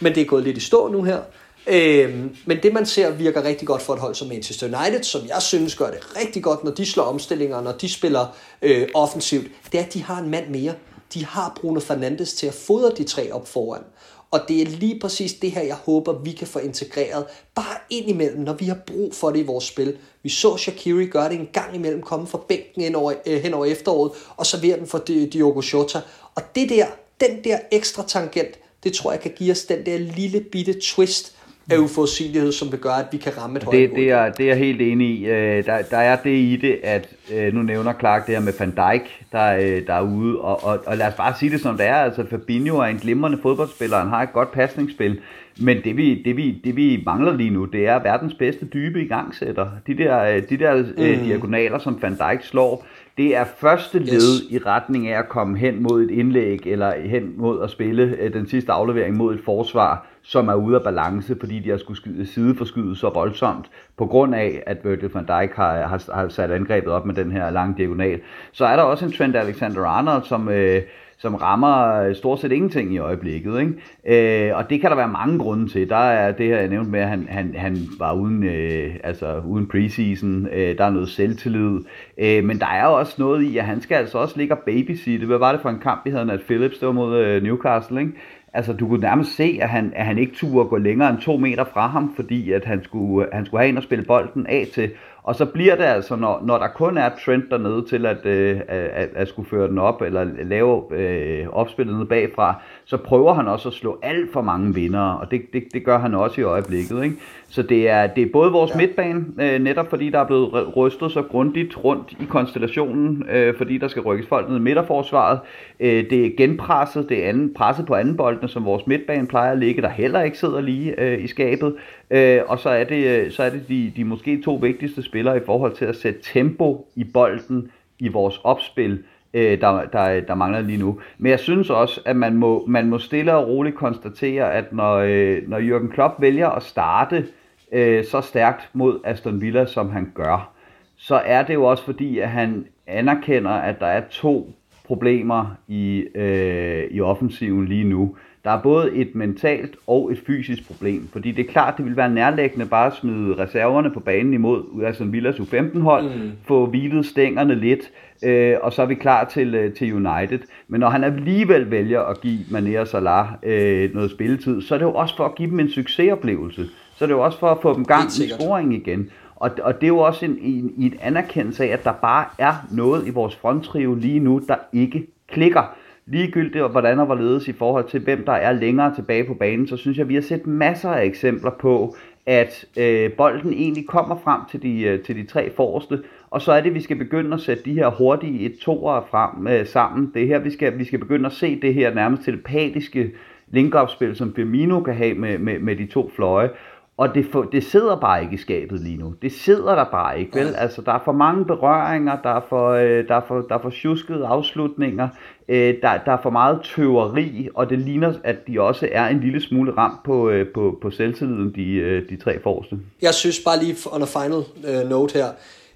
Men det er gået lidt i stå nu her. Øh, men det man ser virker rigtig godt for et hold som Manchester United, som jeg synes gør det rigtig godt, når de slår omstillinger, når de spiller øh, offensivt, det er, at de har en mand mere. De har Bruno Fernandes til at fodre de tre op foran. Og det er lige præcis det her, jeg håber, vi kan få integreret bare ind imellem, når vi har brug for det i vores spil. Vi så Shakiri gøre det en gang imellem, komme fra bænken ind over, øh, hen over efteråret, og servere den for Diogo Jota. Og det der, den der ekstra tangent, det tror jeg kan give os den der lille bitte twist, af uforudsigelighed, som vil gøre, at vi kan ramme et højt det, det, er, det er jeg helt enig i. Øh, der, der er det i det, at øh, nu nævner Clark det her med Van Dijk, der, øh, der er ude, og, og, og lad os bare sige det som det er. Altså Fabinho er en glimrende fodboldspiller, han har et godt pasningsspil, men det vi, det, vi, det vi mangler lige nu, det er verdens bedste dybe igangsætter. De der, de der mm. diagonaler, som Van Dijk slår, det er første led yes. i retning af at komme hen mod et indlæg, eller hen mod at spille den sidste aflevering mod et forsvar, som er ude af balance, fordi de har skulle sideforskyde så voldsomt, på grund af, at Virgil van Dijk har, har, har sat angrebet op med den her lange diagonal. Så er der også en Trent Alexander-Arnold, som... Øh, som rammer øh, stort set ingenting i øjeblikket. Ikke? Øh, og det kan der være mange grunde til. Der er det her, jeg nævnte med, at han, han, han var uden, øh, altså, uden preseason. Øh, der er noget selvtillid. Øh, men der er jo også noget i, at han skal altså også ligge og babysitte. Hvad var det for en kamp, vi havde, at Phillips, det var mod øh, Newcastle, ikke? Altså, du kunne nærmest se, at han, at han ikke turde gå længere end to meter fra ham, fordi at han skulle, øh, han skulle have en at spille bolden af til. Og så bliver det altså, når, når der kun er Trent dernede til at, øh, at, at skulle føre den op, eller lave øh, opspillet ned bagfra, så prøver han også at slå alt for mange vinder, og det, det, det gør han også i øjeblikket. Ikke? Så det er, det er både vores ja. midtbane, øh, netop fordi der er blevet rystet så grundigt rundt i konstellationen, øh, fordi der skal rykkes folk ned i midterforsvaret. Øh, det er genpresset, det er anden, presset på anden boldene, som vores midtbane plejer at ligge, der heller ikke sidder lige øh, i skabet. Øh, og så er det, øh, så er det de, de måske to vigtigste spillere i forhold til at sætte tempo i bolden i vores opspil, øh, der, der, der mangler lige nu. Men jeg synes også, at man må, man må stille og roligt konstatere, at når, øh, når Jürgen Klopp vælger at starte øh, så stærkt mod Aston Villa, som han gør, så er det jo også fordi, at han anerkender, at der er to problemer i, øh, i offensiven lige nu. Der er både et mentalt og et fysisk problem, fordi det er klart, det vil være nærlæggende bare at smide reserverne på banen imod Aston Villas U15-hold, mm. få hvilet stængerne lidt, øh, og så er vi klar til, øh, til United. Men når han alligevel vælger at give Mané og Salah øh, noget spilletid, så er det jo også for at give dem en succesoplevelse. Så er det jo også for at få dem gang i scoring igen. Og, og det er jo også en, en, en anerkendelse af, at der bare er noget i vores fronttrio lige nu, der ikke klikker ligegyldigt hvordan og hvorledes i forhold til, hvem der er længere tilbage på banen, så synes jeg, at vi har set masser af eksempler på, at øh, bolden egentlig kommer frem til de, øh, til de tre forreste, og så er det, at vi skal begynde at sætte de her hurtige et toer frem øh, sammen. Det er her, vi skal, vi skal begynde at se det her nærmest telepatiske linkopspil, som Firmino kan have med, med, med de to fløje. Og det, for, det sidder bare ikke i skabet lige nu. Det sidder der bare ikke, vel? Altså, der er for mange berøringer, der er for, øh, der er for, der er for tjuskede afslutninger, øh, der, der er for meget tøveri, og det ligner, at de også er en lille smule ramt på, øh, på, på selvtilliden, de, øh, de tre forreste. Jeg synes bare lige on a final øh, note her,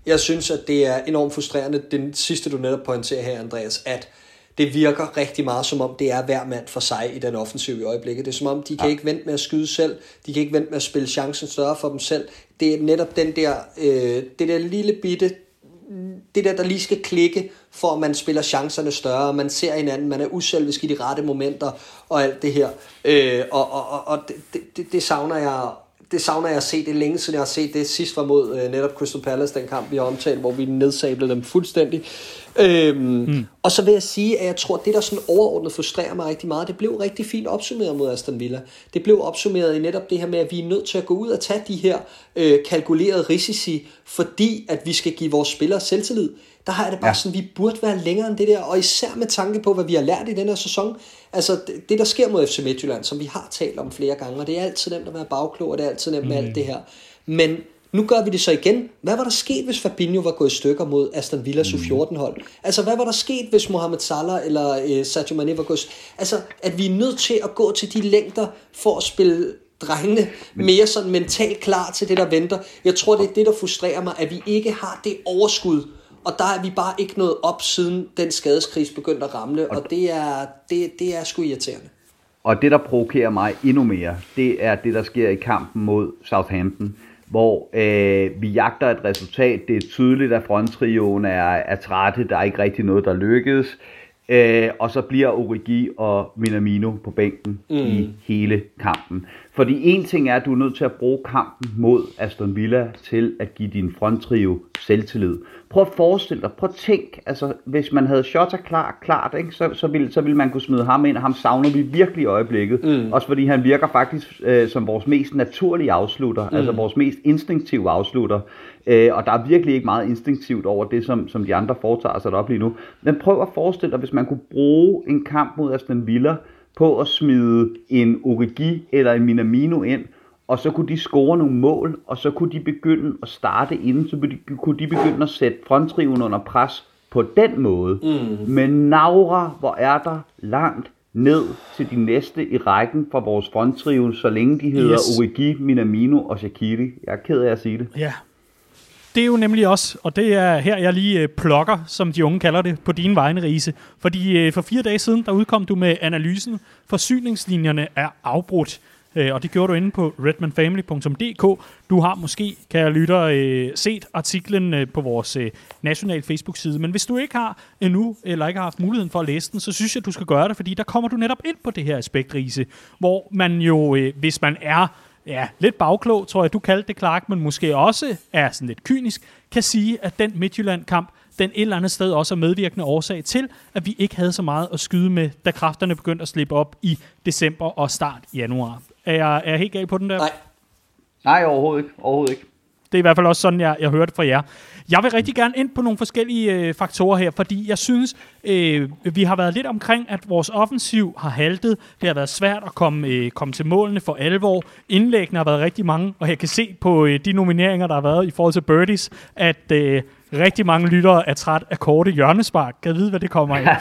jeg synes, at det er enormt frustrerende, den sidste du netop pointerer her, Andreas, at det virker rigtig meget som om, det er hver mand for sig i den offensiv i øjeblikket. Det er som om, de kan ja. ikke vente med at skyde selv, de kan ikke vente med at spille chancen større for dem selv. Det er netop den der, øh, det der lille bitte, det der, der lige skal klikke, for at man spiller chancerne større, man ser hinanden, man er uselvisk i de rette momenter, og alt det her. Øh, og og, og det, det, det savner jeg det savner jeg at se. Det er længe siden, jeg har set det. Sidst var mod øh, netop Crystal Palace, den kamp, vi har omtalt, hvor vi nedsablede dem fuldstændig. Øhm, mm. Og så vil jeg sige, at jeg tror, at det, der sådan overordnet frustrerer mig rigtig meget, det blev rigtig fint opsummeret mod Aston Villa. Det blev opsummeret i netop det her med, at vi er nødt til at gå ud og tage de her øh, kalkulerede risici, fordi at vi skal give vores spillere selvtillid. Der har jeg det bare ja. sådan, vi burde være længere end det der, og især med tanke på, hvad vi har lært i den her sæson. Altså det, det der sker mod FC Midtjylland, som vi har talt om flere gange, og det er altid nemt at være bagklog, og det er altid nemt med mm. alt det her. Men nu gør vi det så igen. Hvad var der sket, hvis Fabinho var gået i stykker mod Aston Villas mm. U14-hold? Altså, hvad var der sket, hvis Mohamed Salah eller øh, Sadio Mane var gået... Altså, at vi er nødt til at gå til de længder for at spille drengene mere sådan mentalt klar til det, der venter. Jeg tror, det er det, der frustrerer mig, at vi ikke har det overskud, og der er vi bare ikke nået op, siden den skadeskris begyndte at ramle, og det er, det, det er sgu irriterende. Og det, der provokerer mig endnu mere, det er det, der sker i kampen mod Southampton hvor øh, vi jagter et resultat. Det er tydeligt, at fronttrioen er, er trætte. Der er ikke rigtig noget, der lykkes. Øh, og så bliver Origi og Minamino på bænken mm. i hele kampen. Fordi en ting er, at du er nødt til at bruge kampen mod Aston Villa til at give din fronttrio selvtillid. Prøv at forestille dig, prøv at tænk, altså hvis man havde Shota klar, klart, ikke, så, så, ville, så ville man kunne smide ham ind, og ham savner vi virkelig i øjeblikket. Mm. Også fordi han virker faktisk øh, som vores mest naturlige afslutter, mm. altså vores mest instinktive afslutter. Øh, og der er virkelig ikke meget instinktivt over det, som, som de andre foretager sig op lige nu. Men prøv at forestille dig, hvis man kunne bruge en kamp mod Aston Villa, på at smide en Origi eller en Minamino ind, og så kunne de score nogle mål, og så kunne de begynde at starte inden, så kunne de begynde at sætte fronttriven under pres på den måde. Mm. Men Naura, hvor er der langt ned til de næste i rækken for vores fronttriven, så længe de hedder yes. Origi, Minamino og Shaqiri. Jeg er ked af at sige det. Ja, det er jo nemlig også, og det er her, jeg lige øh, plukker, som de unge kalder det, på din vegne, Riese. Fordi øh, for fire dage siden, der udkom du med analysen, forsyningslinjerne er afbrudt. Øh, og det gjorde du inde på redmanfamily.dk. Du har måske, kan jeg lytte, øh, set artiklen øh, på vores øh, nationale Facebook-side. Men hvis du ikke har endnu, eller ikke har haft muligheden for at læse den, så synes jeg, du skal gøre det, fordi der kommer du netop ind på det her aspekt, Riese, hvor man jo, øh, hvis man er ja, lidt bagklog, tror jeg, du kaldte det, Clark, men måske også er sådan lidt kynisk, kan sige, at den Midtjylland-kamp, den et eller andet sted også er medvirkende årsag til, at vi ikke havde så meget at skyde med, da kræfterne begyndte at slippe op i december og start januar. Er jeg, er jeg helt gal på den der? Nej. Nej, overhovedet ikke. Overhovedet ikke. Det er i hvert fald også sådan, jeg, jeg hørte fra jer. Jeg vil rigtig gerne ind på nogle forskellige øh, faktorer her, fordi jeg synes, øh, vi har været lidt omkring, at vores offensiv har haltet. Det har været svært at komme, øh, komme til målene for alvor. Indlæggene har været rigtig mange, og jeg kan se på øh, de nomineringer, der har været i forhold til Birdies, at øh, rigtig mange lyttere er træt af korte hjørnespark. Kan jeg vide, hvad det kommer af?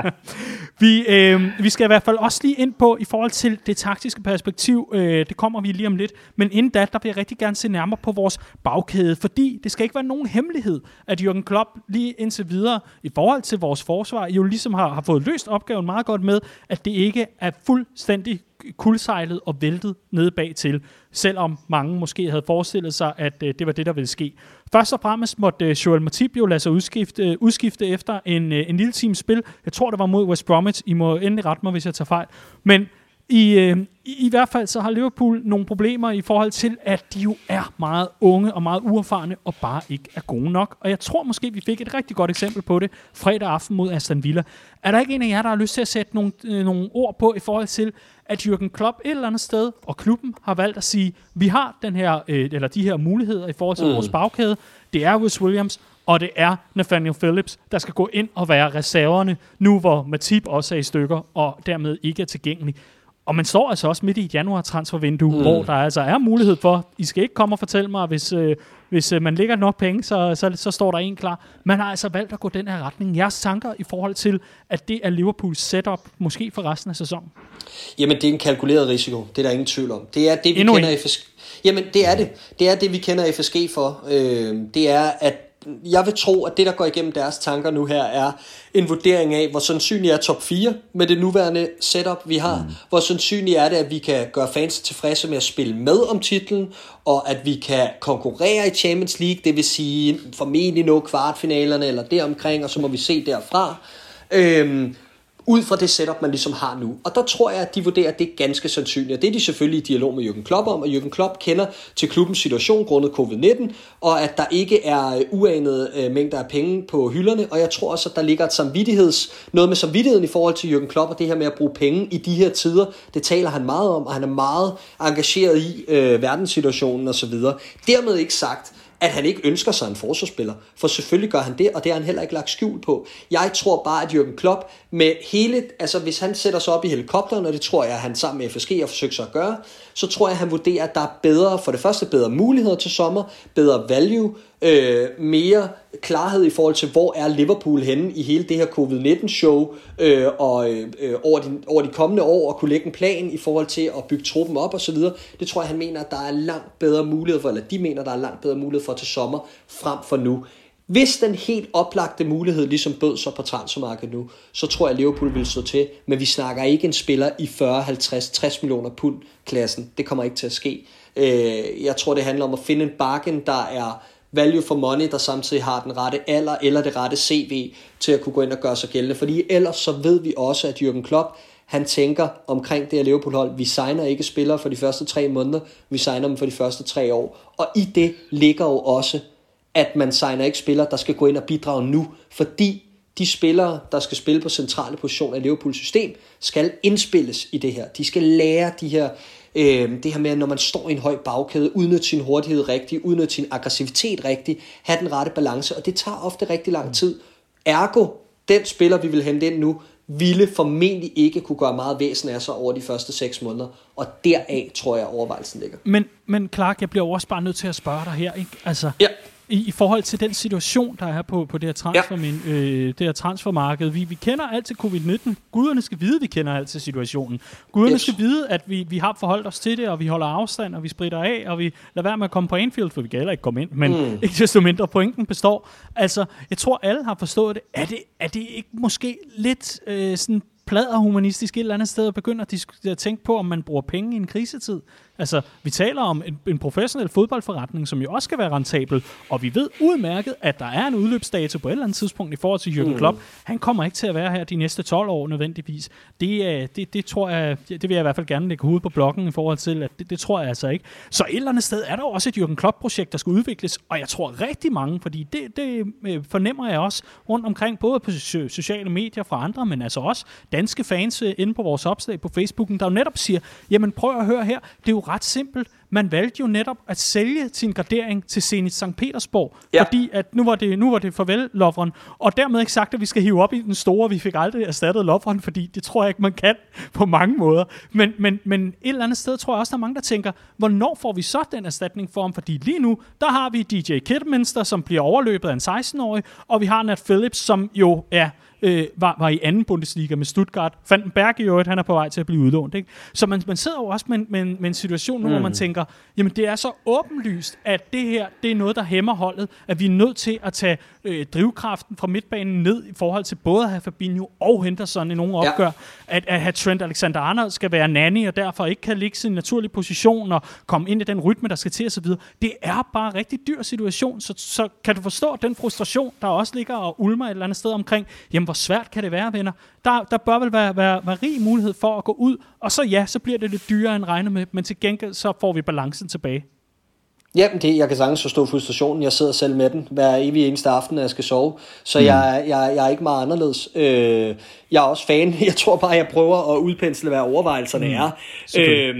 vi, øh, vi skal i hvert fald også lige ind på, i forhold til det taktiske perspektiv, øh, det kommer vi lige om lidt, men inden da, der vil jeg rigtig gerne se nærmere på vores bagkæde, fordi det skal ikke være nogen hemmelighed, at Jürgen Klopp lige indtil videre, i forhold til vores forsvar, jo ligesom har, har fået løst opgaven meget godt med, at det ikke er fuldstændig kuldsejlet og væltet nede bag til, selvom mange måske havde forestillet sig, at øh, det var det, der ville ske. Først og fremmest måtte øh, Joel Matip jo lade sig udskifte, øh, udskifte efter en, øh, en lille times spil. Jeg tror, det var mod West Bromwich. I må endelig rette mig, hvis jeg tager fejl. Men i, øh, i, I hvert fald så har Liverpool nogle problemer i forhold til, at de jo er meget unge og meget uerfarne og bare ikke er gode nok. Og jeg tror måske, vi fik et rigtig godt eksempel på det fredag aften mod Aston Villa. Er der ikke en af jer, der har lyst til at sætte nogle, øh, nogle ord på i forhold til, at Jürgen Klopp et eller andet sted, og klubben har valgt at sige, vi har den her, øh, eller de her muligheder i forhold til mm. vores bagkæde. Det er Wes Williams, og det er Nathaniel Phillips, der skal gå ind og være reserverne, nu hvor Matip også er i stykker, og dermed ikke er tilgængelig. Og man står altså også midt i et januar transfervindue, mm. hvor der altså er mulighed for, I skal ikke komme og fortælle mig, hvis, øh, hvis øh, man lægger nok penge, så, så, så står der en klar. Man har altså valgt at gå den her retning. Jeres tanker i forhold til, at det er Liverpools setup, måske for resten af sæsonen? Jamen, det er en kalkuleret risiko. Det er der ingen tvivl om. Det er det, vi Endnu kender en. FSG. Jamen, det er det. Det er det, vi kender FSG for. Øh, det er, at jeg vil tro, at det, der går igennem deres tanker nu her, er en vurdering af, hvor sandsynligt er top 4 med det nuværende setup, vi har. Mm. Hvor sandsynligt er det, at vi kan gøre fans tilfredse med at spille med om titlen, og at vi kan konkurrere i Champions League, det vil sige formentlig nå kvartfinalerne eller deromkring, og så må vi se derfra. Øhm, ud fra det setup, man ligesom har nu. Og der tror jeg, at de vurderer, at det er ganske sandsynligt. Og det er de selvfølgelig i dialog med Jürgen Klopp om, og Jürgen Klopp kender til klubbens situation grundet covid-19, og at der ikke er øh, uanede øh, mængder af penge på hylderne, og jeg tror også, at der ligger et samvittigheds, noget med samvittigheden i forhold til Jürgen Klopp, og det her med at bruge penge i de her tider, det taler han meget om, og han er meget engageret i øh, verdenssituationen osv. Dermed ikke sagt, at han ikke ønsker sig en forsvarsspiller. For selvfølgelig gør han det, og det har han heller ikke lagt skjul på. Jeg tror bare, at Jürgen Klopp med hele, altså hvis han sætter sig op i helikopteren, og det tror jeg, at han sammen med FSG har forsøgt sig at gøre, så tror jeg, at han vurderer, at der er bedre, for det første bedre muligheder til sommer, bedre value, øh, mere klarhed i forhold til, hvor er Liverpool henne i hele det her covid-19-show, øh, og øh, over, de, over de kommende år, og kunne lægge en plan i forhold til at bygge truppen op osv. Det tror jeg, han mener, at der er langt bedre mulighed for, eller de mener, der er langt bedre mulighed for til sommer, frem for nu. Hvis den helt oplagte mulighed ligesom bød sig på transfermarkedet nu, så tror jeg, at Liverpool vil stå til. Men vi snakker ikke en spiller i 40, 50, 60 millioner pund klassen. Det kommer ikke til at ske. Øh, jeg tror, det handler om at finde en bakken, der er value for money, der samtidig har den rette alder eller det rette CV til at kunne gå ind og gøre sig gældende. Fordi ellers så ved vi også, at Jürgen Klopp, han tænker omkring det her Liverpool-hold, vi signer ikke spillere for de første tre måneder, vi signer dem for de første tre år. Og i det ligger jo også, at man signer ikke spillere, der skal gå ind og bidrage nu, fordi de spillere, der skal spille på centrale positioner i Liverpools system, skal indspilles i det her. De skal lære de her Øh, det her med, når man står i en høj bagkæde, udnytte sin hurtighed rigtigt, udnytte sin aggressivitet rigtigt, have den rette balance, og det tager ofte rigtig lang tid. Ergo, den spiller, vi vil hente ind nu, ville formentlig ikke kunne gøre meget væsen af sig over de første 6 måneder, og deraf tror jeg, overvejelsen ligger. Men, men Clark, jeg bliver også bare nødt til at spørge dig her, ikke? Altså, ja i, i forhold til den situation, der er på, på det, her transfer, ja. øh, det her transfermarked. Vi, vi kender alt til covid-19. Guderne skal vide, at vi kender alt til situationen. Guderne yes. skal vide, at vi, vi har forholdt os til det, og vi holder afstand, og vi spritter af, og vi lader være med at komme på Anfield, for vi kan heller ikke komme ind. Men mm. ikke desto mindre pointen består. Altså, jeg tror, alle har forstået det. Er det, er det ikke måske lidt øh, sådan plader humanistisk et eller andet sted og begynder at, at tænke på, om man bruger penge i en krisetid? Altså, vi taler om en, en professionel fodboldforretning, som jo også skal være rentabel, og vi ved udmærket, at der er en udløbsdato på et eller andet tidspunkt i forhold til Jürgen mm. Klopp. Han kommer ikke til at være her de næste 12 år nødvendigvis. Det, det, det tror jeg, det vil jeg i hvert fald gerne lægge hovedet på blokken i forhold til, at det, det tror jeg altså ikke. Så et eller andet sted er der også et Jürgen Klopp-projekt, der skal udvikles, og jeg tror rigtig mange, fordi det, det øh, fornemmer jeg også rundt omkring, både på sociale medier fra andre, men altså også danske fans øh, inde på vores opslag på Facebooken, der jo netop siger, jamen prøv at høre her, det er jo ret simpelt. Man valgte jo netop at sælge sin gradering til Zenit St. Petersborg, ja. fordi at nu var det, nu var det farvel Lovren, og dermed ikke sagt, at vi skal hive op i den store, vi fik aldrig erstattet Lovren, fordi det tror jeg ikke, man kan på mange måder. Men, men, men et eller andet sted tror jeg også, der er mange, der tænker, hvornår får vi så den erstatning for ham? Fordi lige nu, der har vi DJ Kidminster, som bliver overløbet af en 16-årig, og vi har Nat Phillips, som jo er øh, var, var i anden Bundesliga med Stuttgart. Vandenberg i øvrigt, han er på vej til at blive udlånt. Ikke? Så man, man sidder jo også med, med, med en situation nu, mm. hvor man mm. tænker, jamen det er så åbenlyst, at det her, det er noget, der hæmmer holdet, at vi er nødt til at tage øh, drivkraften fra midtbanen ned i forhold til både at have Fabinho og Henderson i nogle opgør, ja. at, at have Trent Alexander-Arnold skal være nanny, og derfor ikke kan ligge sin naturlige position og komme ind i den rytme, der skal til osv. Det er bare en rigtig dyr situation, så, så kan du forstå den frustration, der også ligger og ulmer et eller andet sted omkring, jamen hvor svært kan det være, venner? Der, der bør vel være, være, være rig mulighed for at gå ud, og så ja, så bliver det lidt dyrere end regnet med, men til gengæld så får vi balancen tilbage. Ja, det, jeg kan sagtens forstå frustrationen. Jeg sidder selv med den hver evig eneste aften, når jeg skal sove. Så mm. jeg, jeg, jeg er ikke meget anderledes. Øh, jeg er også fan. Jeg tror bare, jeg prøver at udpensle, hvad overvejelserne mm. er. Øh,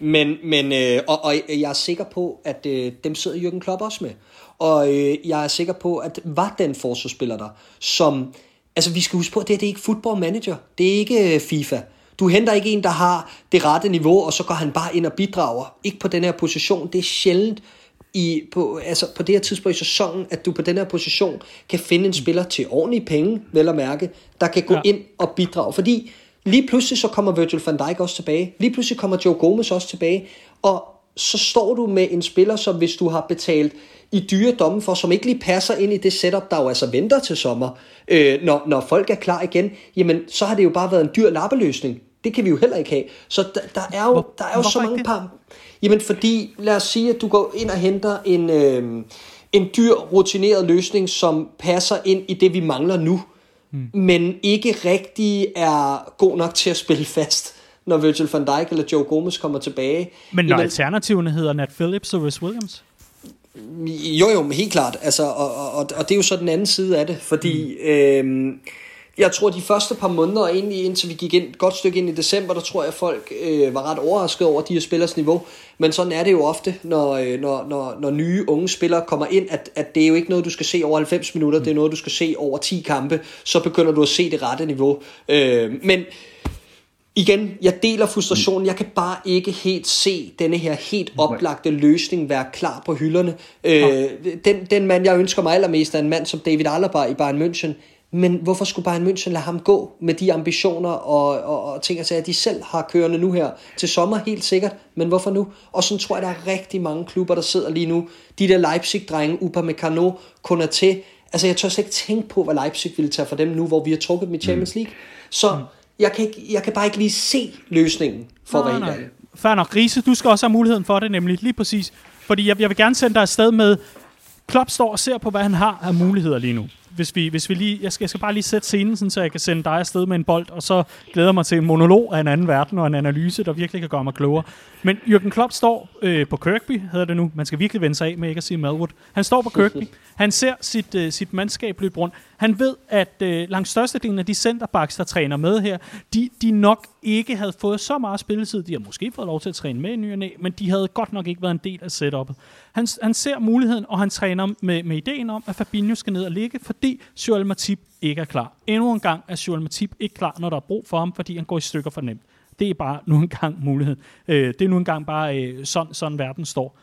men, men, øh, og, og jeg er sikker på, at øh, dem sidder Jürgen Klopp også med. Og øh, jeg er sikker på, at var den forsvarsspiller der, som Altså, vi skal huske på, at det, det er ikke football manager. Det er ikke øh, FIFA. Du henter ikke en, der har det rette niveau, og så går han bare ind og bidrager. Ikke på den her position. Det er sjældent i, på, altså på det her tidspunkt i sæsonen, at du på den her position kan finde en spiller til ordentlige penge, vel at mærke, der kan gå ja. ind og bidrage. Fordi lige pludselig så kommer Virgil van Dijk også tilbage. Lige pludselig kommer Joe Gomez også tilbage. Og så står du med en spiller, som hvis du har betalt i dyre domme for, som ikke lige passer ind i det setup, der jo altså venter til sommer, øh, når, når folk er klar igen, jamen så har det jo bare været en dyr lappeløsning. Det kan vi jo heller ikke have. Så der, der er jo, Hvor, der er jo så mange par... Jamen fordi, lad os sige, at du går ind og henter en, øh, en dyr, rutineret løsning, som passer ind i det, vi mangler nu. mm. men ikke rigtig er god nok til at spille fast, når Virgil van Dijk eller Joe Gomez kommer tilbage. Men når Jamen, alternativerne hedder Nat Phillips og Rhys Williams? Jo, jo, helt klart. Altså, og, og, og det er jo så den anden side af det, fordi mm. øhm, jeg tror, de første par måneder, egentlig indtil vi gik ind, et godt stykke ind i december, der tror jeg, at folk øh, var ret overrasket over de her spillers niveau. Men sådan er det jo ofte, når, øh, når, når, når nye unge spillere kommer ind, at, at det er jo ikke noget, du skal se over 90 minutter, det er noget, du skal se over 10 kampe, så begynder du at se det rette niveau. Øh, men igen, jeg deler frustrationen. Jeg kan bare ikke helt se denne her helt oplagte løsning være klar på hylderne. Øh, den, den mand, jeg ønsker mig allermest, er en mand som David Alaba i Bayern München. Men hvorfor skulle Bayern München lade ham gå med de ambitioner og, og, og ting, altså, at de selv har kørende nu her til sommer, helt sikkert. Men hvorfor nu? Og sådan tror jeg, der er rigtig mange klubber, der sidder lige nu. De der Leipzig-drenge, Upamecano, til. Altså, jeg tør slet ikke tænke på, hvad Leipzig ville tage for dem nu, hvor vi har trukket dem i Champions mm. League. Så jeg kan, ikke, jeg kan bare ikke lige se løsningen for nej, hvad helt Fair nok. Riese, du skal også have muligheden for det, nemlig lige præcis. Fordi jeg, jeg vil gerne sende dig afsted med, Klopp står og ser på, hvad han har af muligheder lige nu hvis vi, hvis vi lige, jeg skal, jeg skal bare lige sætte scenen, sådan, så jeg kan sende dig afsted med en bold, og så glæder mig til en monolog af en anden verden og en analyse, der virkelig kan gøre mig klogere. Men Jürgen Klopp står øh, på Kirkby, hedder det nu. Man skal virkelig vende sig af med ikke at sige Melwood. Han står på Kirkby. Han ser sit, øh, sit mandskab løbe rundt. Han ved, at øh, langt størstedelen af de centerbacks, der træner med her, de, de nok ikke havde fået så meget spilletid. De har måske fået lov til at træne med i ny næ, men de havde godt nok ikke været en del af setup'et. Han, han ser muligheden, og han træner med, med ideen om, at Fabinho skal ned og ligge, fordi Joel Matip ikke er klar. Endnu en gang er Joel Matip ikke klar, når der er brug for ham, fordi han går i stykker for nemt. Det er bare nu engang mulighed. Øh, det er nu engang bare øh, sådan, sådan verden står.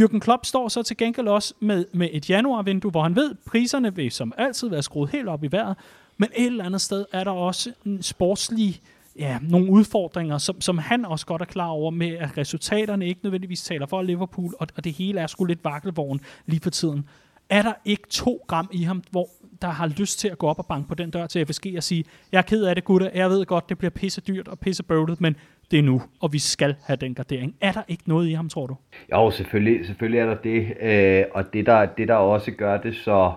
Jürgen Klopp står så til gengæld også med, med et januarvindue, hvor han ved, priserne vil som altid være skruet helt op i vejret, men et eller andet sted er der også en sportslig, ja, nogle udfordringer, som, som han også godt er klar over med, at resultaterne ikke nødvendigvis taler for Liverpool, og, og det hele er sgu lidt vakkelvogn lige for tiden. Er der ikke to gram i ham, hvor der har lyst til at gå op og banke på den dør til FSG og sige, jeg er ked af det, gutter, jeg ved godt, det bliver pisse dyrt og pisse bøvlet, men det er nu, og vi skal have den gardering. Er der ikke noget i ham, tror du? Jo, selvfølgelig, selvfølgelig er der det, øh, og det der, det der også gør det så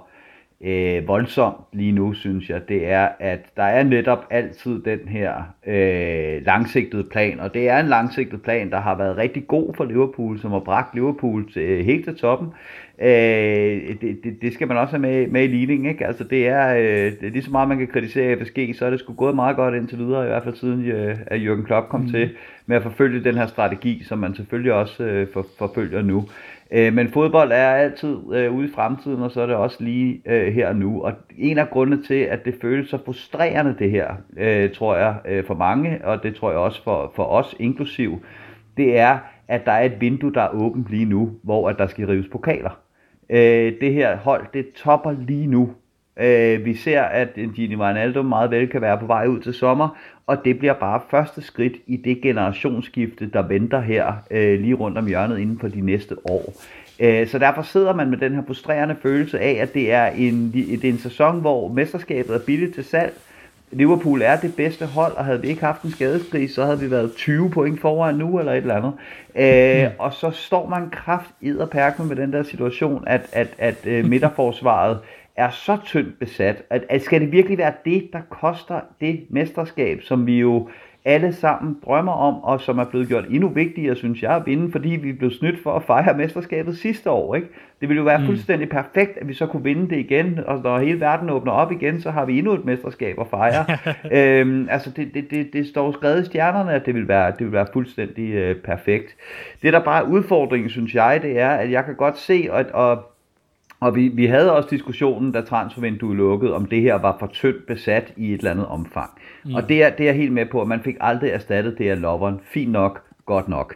øh, voldsomt lige nu, synes jeg, det er, at der er netop altid den her øh, langsigtede plan, og det er en langsigtet plan, der har været rigtig god for Liverpool, som har bragt Liverpool til, øh, helt til toppen. Øh, det, det, det skal man også have med, med i ligningen, ikke? Altså det er, øh, det er lige så meget, man kan kritisere FSG, så er det sgu gået meget godt indtil videre, i hvert fald siden øh, at Jürgen Klopp kom mm. til med at forfølge den her strategi, som man selvfølgelig også øh, for, forfølger nu. Øh, Øh, men fodbold er altid øh, ude i fremtiden, og så er det også lige øh, her og nu. Og en af grundene til, at det føles så frustrerende det her, øh, tror jeg øh, for mange, og det tror jeg også for, for os inklusiv, det er, at der er et vindue, der er åbent lige nu, hvor at der skal rives pokaler. Øh, det her hold, det topper lige nu. Øh, vi ser, at Gini Wijnaldum meget vel kan være på vej ud til sommer, og det bliver bare første skridt i det generationsskifte, der venter her øh, lige rundt om hjørnet inden for de næste år. Øh, så derfor sidder man med den her frustrerende følelse af, at det er en, det er en sæson, hvor mesterskabet er billigt til salg. Liverpool er det bedste hold, og havde vi ikke haft en skadeskrig, så havde vi været 20 point foran nu, eller et eller andet. Øh, mm. Og så står man kraft i med den der situation, at, at, at øh, midterforsvaret er så tyndt besat, at, at skal det virkelig være det, der koster det mesterskab, som vi jo alle sammen drømmer om, og som er blevet gjort endnu vigtigere, synes jeg, at vinde, fordi vi blev snydt for at fejre mesterskabet sidste år. Ikke? Det ville jo være mm. fuldstændig perfekt, at vi så kunne vinde det igen, og når hele verden åbner op igen, så har vi endnu et mesterskab at fejre. øhm, altså, det, det, det, det står skrevet i stjernerne, at det vil være, det vil være fuldstændig øh, perfekt. Det, der bare er udfordringen, synes jeg, det er, at jeg kan godt se, og, og og vi, vi havde også diskussionen, da transfervinduet lukkede, om det her var for tyndt besat i et eller andet omfang. Mm. Og det er, det er jeg helt med på, at man fik aldrig erstattet det af loveren. Fint nok, godt nok.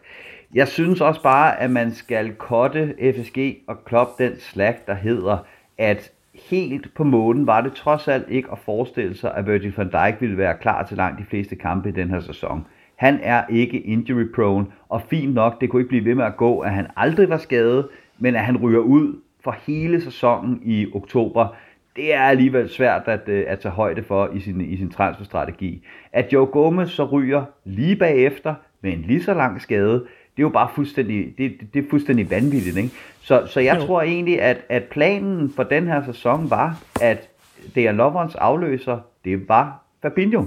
Jeg synes også bare, at man skal kotte FSG og Klopp den slag, der hedder, at helt på månen var det trods alt ikke at forestille sig, at Virgil van Dijk ville være klar til langt de fleste kampe i den her sæson. Han er ikke injury prone, og fint nok, det kunne ikke blive ved med at gå, at han aldrig var skadet, men at han ryger ud for hele sæsonen i oktober, det er alligevel svært at, øh, at tage højde for i sin, i sin transferstrategi. At Joe Gomez så ryger lige bagefter med en lige så lang skade, det er jo bare fuldstændig, det, det, det er fuldstændig vanvittigt. Ikke? Så, så jeg jo. tror egentlig, at, at planen for den her sæson var, at Dejan Lovrens afløser, det var Fabinho.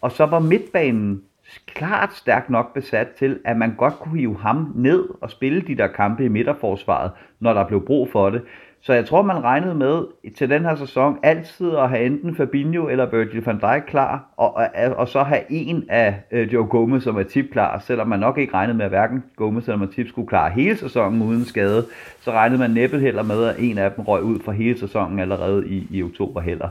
Og så var midtbanen klart stærkt nok besat til, at man godt kunne hive ham ned og spille de der kampe i midterforsvaret, når der blev brug for det. Så jeg tror, man regnede med til den her sæson altid at have enten Fabinho eller Virgil van Dijk klar, og, og, og så have en af øh, Joe Gomez som er tip klar, selvom man nok ikke regnede med, at hverken Gomez eller Matip skulle klare hele sæsonen uden skade, så regnede man næppe heller med, at en af dem røg ud for hele sæsonen allerede i, i oktober heller.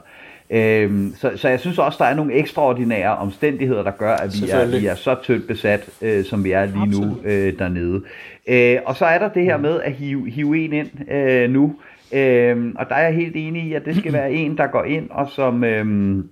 Øhm, så, så jeg synes også, der er nogle ekstraordinære omstændigheder, der gør, at vi er, vi er så tyndt besat, øh, som vi er lige nu øh, dernede. Øh, og så er der det her med at hive, hive en ind øh, nu, øh, og der er jeg helt enig i, at det skal være en, der går ind, og som... Øh,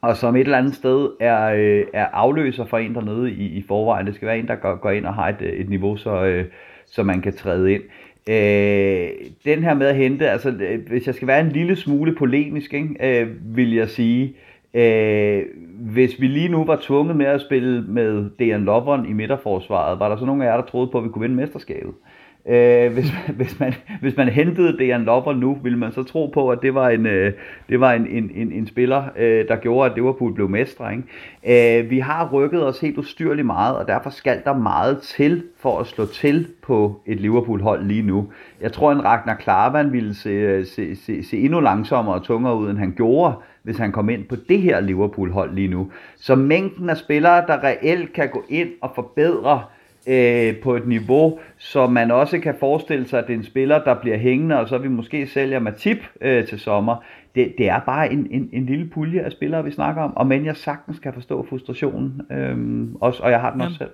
og som et eller andet sted er, øh, er afløser for en dernede i, i forvejen. Det skal være en, der går, går ind og har et, et niveau, så, øh, så man kan træde ind. Øh, den her med at hente, altså øh, hvis jeg skal være en lille smule polemisk, ikke, øh, vil jeg sige, øh, hvis vi lige nu var tvunget med at spille med Dejan Lovren i midterforsvaret, var der så nogen af jer, der troede på, at vi kunne vinde mesterskabet? Øh, Øh, hvis, hvis, man, hvis man hentede Dejan Lopper nu, ville man så tro på, at det var en, øh, det var en, en, en, en spiller, øh, der gjorde, at Liverpool blev mestre. Ikke? Øh, vi har rykket os helt ustyrligt meget, og derfor skal der meget til for at slå til på et Liverpool-hold lige nu. Jeg tror, en Ragnar Klavan ville se, se, se, se endnu langsommere og tungere ud, end han gjorde, hvis han kom ind på det her Liverpool-hold lige nu. Så mængden af spillere, der reelt kan gå ind og forbedre øh, på et niveau, så man også kan forestille sig, at det er en spiller, der bliver hængende, og så vi måske sælger Matip øh, til sommer. Det, det er bare en, en, en lille pulje af spillere, vi snakker om, og men jeg sagtens kan forstå frustrationen, øh, også, og jeg har den også selv.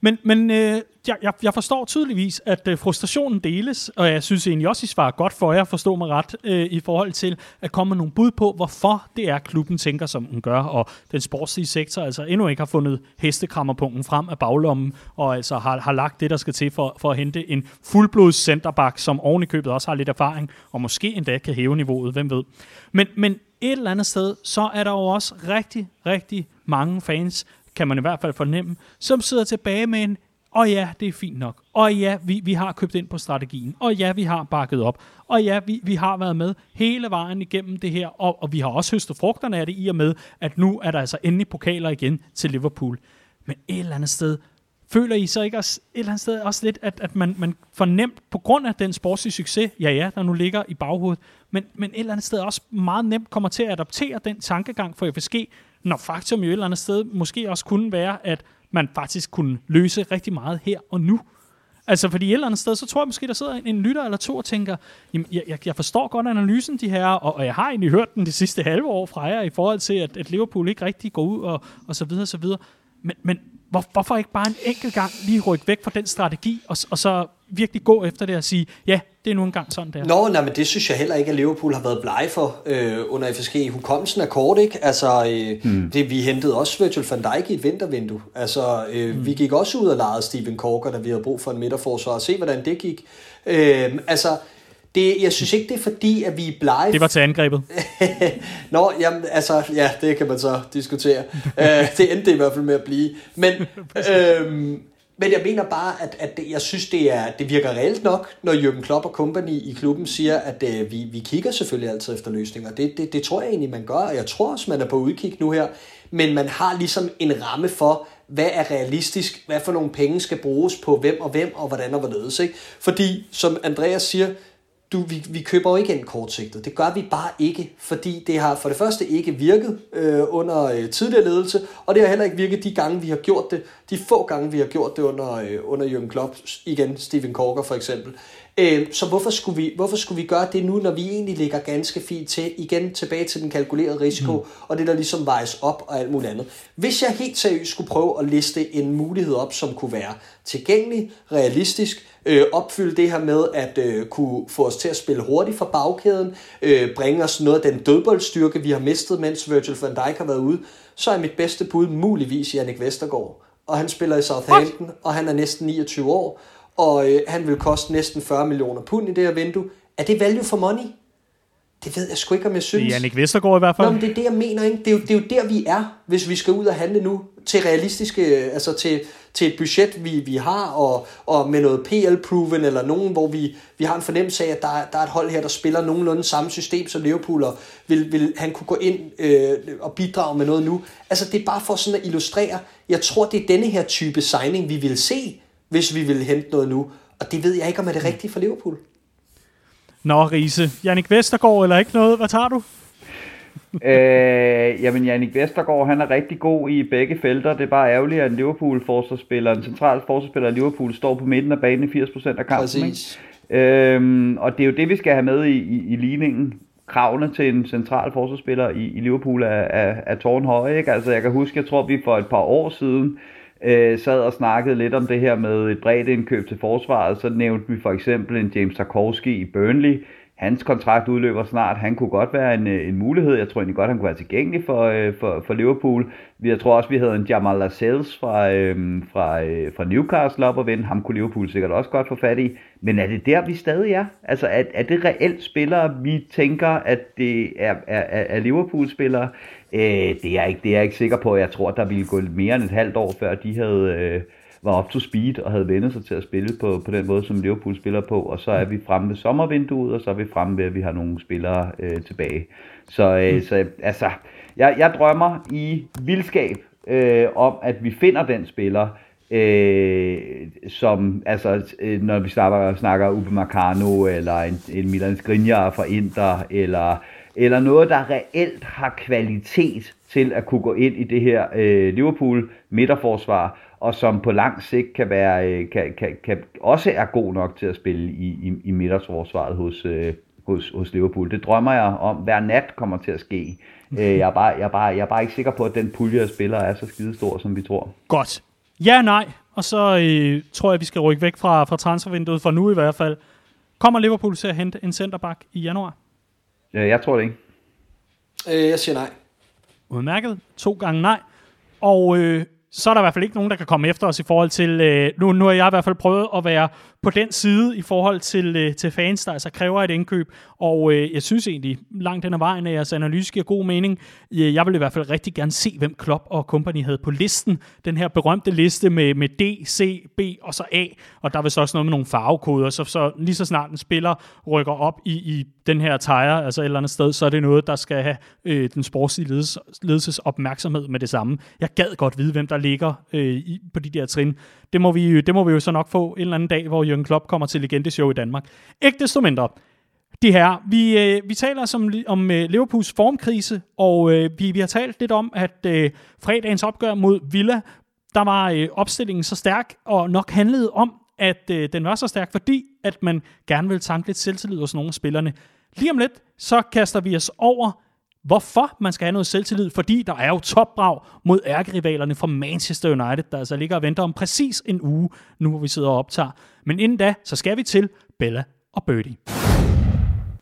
Men, men øh, jeg, jeg, jeg forstår tydeligvis, at øh, frustrationen deles, og jeg synes egentlig også, I svarer godt for jer, forstå mig ret, øh, i forhold til at komme med nogle bud på, hvorfor det er, klubben tænker, som den gør, og den sportslige sektor altså endnu ikke har fundet hestekrammerpunkten frem af baglommen, og altså har, har lagt det, der skal til for, for at hente en fuldblods centerback, som oven i købet også har lidt erfaring, og måske endda kan hæve niveauet, hvem ved. Men, men et eller andet sted, så er der jo også rigtig, rigtig mange fans, kan man i hvert fald fornemme, som sidder tilbage med en, og ja, det er fint nok. Og ja, vi, vi har købt ind på strategien. Og ja, vi har bakket op. Og ja, vi, vi har været med hele vejen igennem det her. Og, og vi har også høstet frugterne af det i og med, at nu er der altså endelig pokaler igen til Liverpool. Men et eller andet sted, føler I så ikke også, et eller andet sted også lidt, at, at man, man fornemt på grund af den sportslige succes, ja ja, der nu ligger i baghovedet, men, men et eller andet sted også meget nemt kommer til at adoptere den tankegang for FSG, når faktum jo et eller andet sted måske også kunne være, at man faktisk kunne løse rigtig meget her og nu. Altså, fordi et eller andet sted, så tror jeg måske, der sidder en, en lytter eller to og tænker, jamen, jeg, jeg, jeg forstår godt analysen, de her, og, og jeg har egentlig hørt den de sidste halve år fra jer, i forhold til, at, at Liverpool ikke rigtig går ud, og, og så videre, så videre. Men, men hvor, hvorfor ikke bare en enkelt gang lige rykke væk fra den strategi, og, og så virkelig gå efter det og sige, ja, det er nu engang sådan, der. Nå, nej, men det synes jeg heller ikke, at Liverpool har været blege for øh, under FSG. Hukommelsen er kort, ikke? Altså, øh, hmm. det, vi hentede også Virgil van Dijk i et vintervindue. Altså, øh, hmm. vi gik også ud og lejede Steven Corker, da vi havde brug for en midterforsvar, og se, hvordan det gik. Øh, altså, det, jeg synes ikke, det er fordi, at vi er blege... Det var til angrebet. Nå, jamen, altså, ja, det kan man så diskutere. øh, det endte i hvert fald med at blive. Men, øh, men jeg mener bare, at, at det, jeg synes, det, er, det virker reelt nok, når Jürgen Klopp og company i klubben siger, at øh, vi, vi kigger selvfølgelig altid efter løsninger. Det, det, det tror jeg egentlig, man gør, og jeg tror også, man er på udkig nu her. Men man har ligesom en ramme for, hvad er realistisk, hvad for nogle penge skal bruges på hvem og hvem, og hvordan og hvorledes. Ikke? Fordi, som Andreas siger, du, vi, vi køber jo ikke ind kortsigtet. Det gør vi bare ikke, fordi det har for det første ikke virket øh, under øh, tidligere ledelse, og det har heller ikke virket de gange, vi har gjort det. De få gange, vi har gjort det under, øh, under Jürgen Klopp, igen Steven Korker for eksempel. Øh, så hvorfor skulle, vi, hvorfor skulle vi gøre det nu, når vi egentlig ligger ganske fint til, igen tilbage til den kalkulerede risiko, mm. og det der ligesom vejes op og alt muligt andet. Hvis jeg helt seriøst skulle prøve at liste en mulighed op, som kunne være tilgængelig, realistisk, øh, opfylde det her med at øh, kunne få os til at spille hurtigt fra bagkæden, øh, bringe os noget af den dødboldstyrke, vi har mistet, mens Virgil van Dijk har været ude, så er mit bedste bud muligvis Jannik Vestergaard. Og han spiller i Southampton, What? og han er næsten 29 år, og øh, han vil koste næsten 40 millioner pund i det her vindue. Er det value for money? Det ved jeg sgu ikke, om jeg synes. Det er Jannik Vestergaard i hvert fald. Nå, men det er det, jeg mener. Ikke? Det, er jo, det er jo der, vi er, hvis vi skal ud og handle nu til realistiske, altså til, til et budget, vi, vi har, og, og med noget PL-proven, eller nogen, hvor vi, vi har en fornemmelse af, at der, der er et hold her, der spiller nogenlunde samme system som Liverpool, og vil, vil han kunne gå ind øh, og bidrage med noget nu. Altså, det er bare for sådan at illustrere, jeg tror, det er denne her type signing, vi vil se, hvis vi vil hente noget nu. Og det ved jeg ikke, om er det rigtige for Liverpool. Nå, Riese. Jannik Vestergaard eller ikke noget? Hvad tager du? Øh, jamen, Jannik Vestergaard, han er rigtig god i begge felter. Det er bare ærgerligt, at en Liverpool-forsvarsspiller, en central forsvarsspiller af Liverpool, står på midten af banen i 80% af kampen. Præcis. Øhm, og det er jo det, vi skal have med i, i, i ligningen. Kravene til en central forsvarsspiller i, i Liverpool er, er, er tårnhøje. Ikke? Altså, jeg kan huske, jeg tror, vi for et par år siden øh, sad og snakkede lidt om det her med et bredt indkøb til forsvaret. Så nævnte vi for eksempel en James Tarkovsky i Burnley, hans kontrakt udløber snart. Han kunne godt være en, øh, en mulighed. Jeg tror egentlig godt, han kunne være tilgængelig for, øh, for, for Liverpool. Jeg tror også, vi havde en Jamal Lascelles fra, øh, fra, øh, fra Newcastle op og vende. Ham kunne Liverpool sikkert også godt få fat i. Men er det der, vi stadig er? Altså, er, er det reelt spillere, vi tænker, at det er, er, er Liverpool-spillere? Øh, det, er jeg ikke, det er jeg ikke sikker på. Jeg tror, der ville gå mere end et halvt år, før de havde... Øh, var up to speed og havde vendt sig til at spille på, på den måde, som Liverpool spiller på, og så er vi fremme ved sommervinduet, og så er vi fremme ved, at vi har nogle spillere øh, tilbage. Så, øh, mm. så altså, jeg, jeg drømmer i vildskab øh, om, at vi finder den spiller, øh, som, altså, øh, når vi snakker, snakker Uwe Marcano, eller en, en Milan Skriniar fra Inter, eller, eller noget, der reelt har kvalitet til at kunne gå ind i det her øh, Liverpool midterforsvar, og som på lang sigt kan være øh, kan, kan, kan også er god nok til at spille i, i, i midtersforsvaret hos, øh, hos, hos Liverpool. Det drømmer jeg om hver nat kommer til at ske. Øh, jeg, er bare, jeg, er bare, jeg er bare ikke sikker på, at den pulje af spillere er så skidestor, som vi tror. Godt. Ja, nej. Og så øh, tror jeg, vi skal rykke væk fra, fra transfervinduet, for nu i hvert fald. Kommer Liverpool til at hente en centerback i januar? Ja, jeg tror det ikke. Øh, jeg siger nej. Udmærket. To gange nej. Og øh, så er der i hvert fald ikke nogen, der kan komme efter os i forhold til... Øh, nu, nu har jeg i hvert fald prøvet at være på den side i forhold til, øh, til fans, der altså kræver et indkøb. Og øh, jeg synes egentlig, langt den ad vejen, at jeres analyse giver god mening. Øh, jeg vil i hvert fald rigtig gerne se, hvem Klopp og company havde på listen. Den her berømte liste med, med D, C, B og så A. Og der er vist også noget med nogle farvekoder. Så, så lige så snart en spiller rykker op i, i den her tire, altså et eller andet sted, så er det noget, der skal have øh, den sportslige ledelses, ledelses opmærksomhed med det samme. Jeg gad godt vide, hvem der ligger øh, i, på de der trin. Det må, vi, det må vi jo så nok få en eller anden dag, hvor Jürgen Klopp kommer til Legendeshow i Danmark. Ikke desto mindre. De her, vi, øh, vi taler som, om øh, Liverpools formkrise, og øh, vi, vi har talt lidt om, at øh, fredagens opgør mod Villa, der var øh, opstillingen så stærk, og nok handlede om, at øh, den var så stærk, fordi at man gerne vil tanke lidt selvtillid hos nogle af spillerne. Lige om lidt, så kaster vi os over hvorfor man skal have noget selvtillid, fordi der er jo topbrag mod ærkerivalerne fra Manchester United, der altså ligger og venter om præcis en uge, nu hvor vi sidder og optager. Men inden da, så skal vi til Bella og Birdie.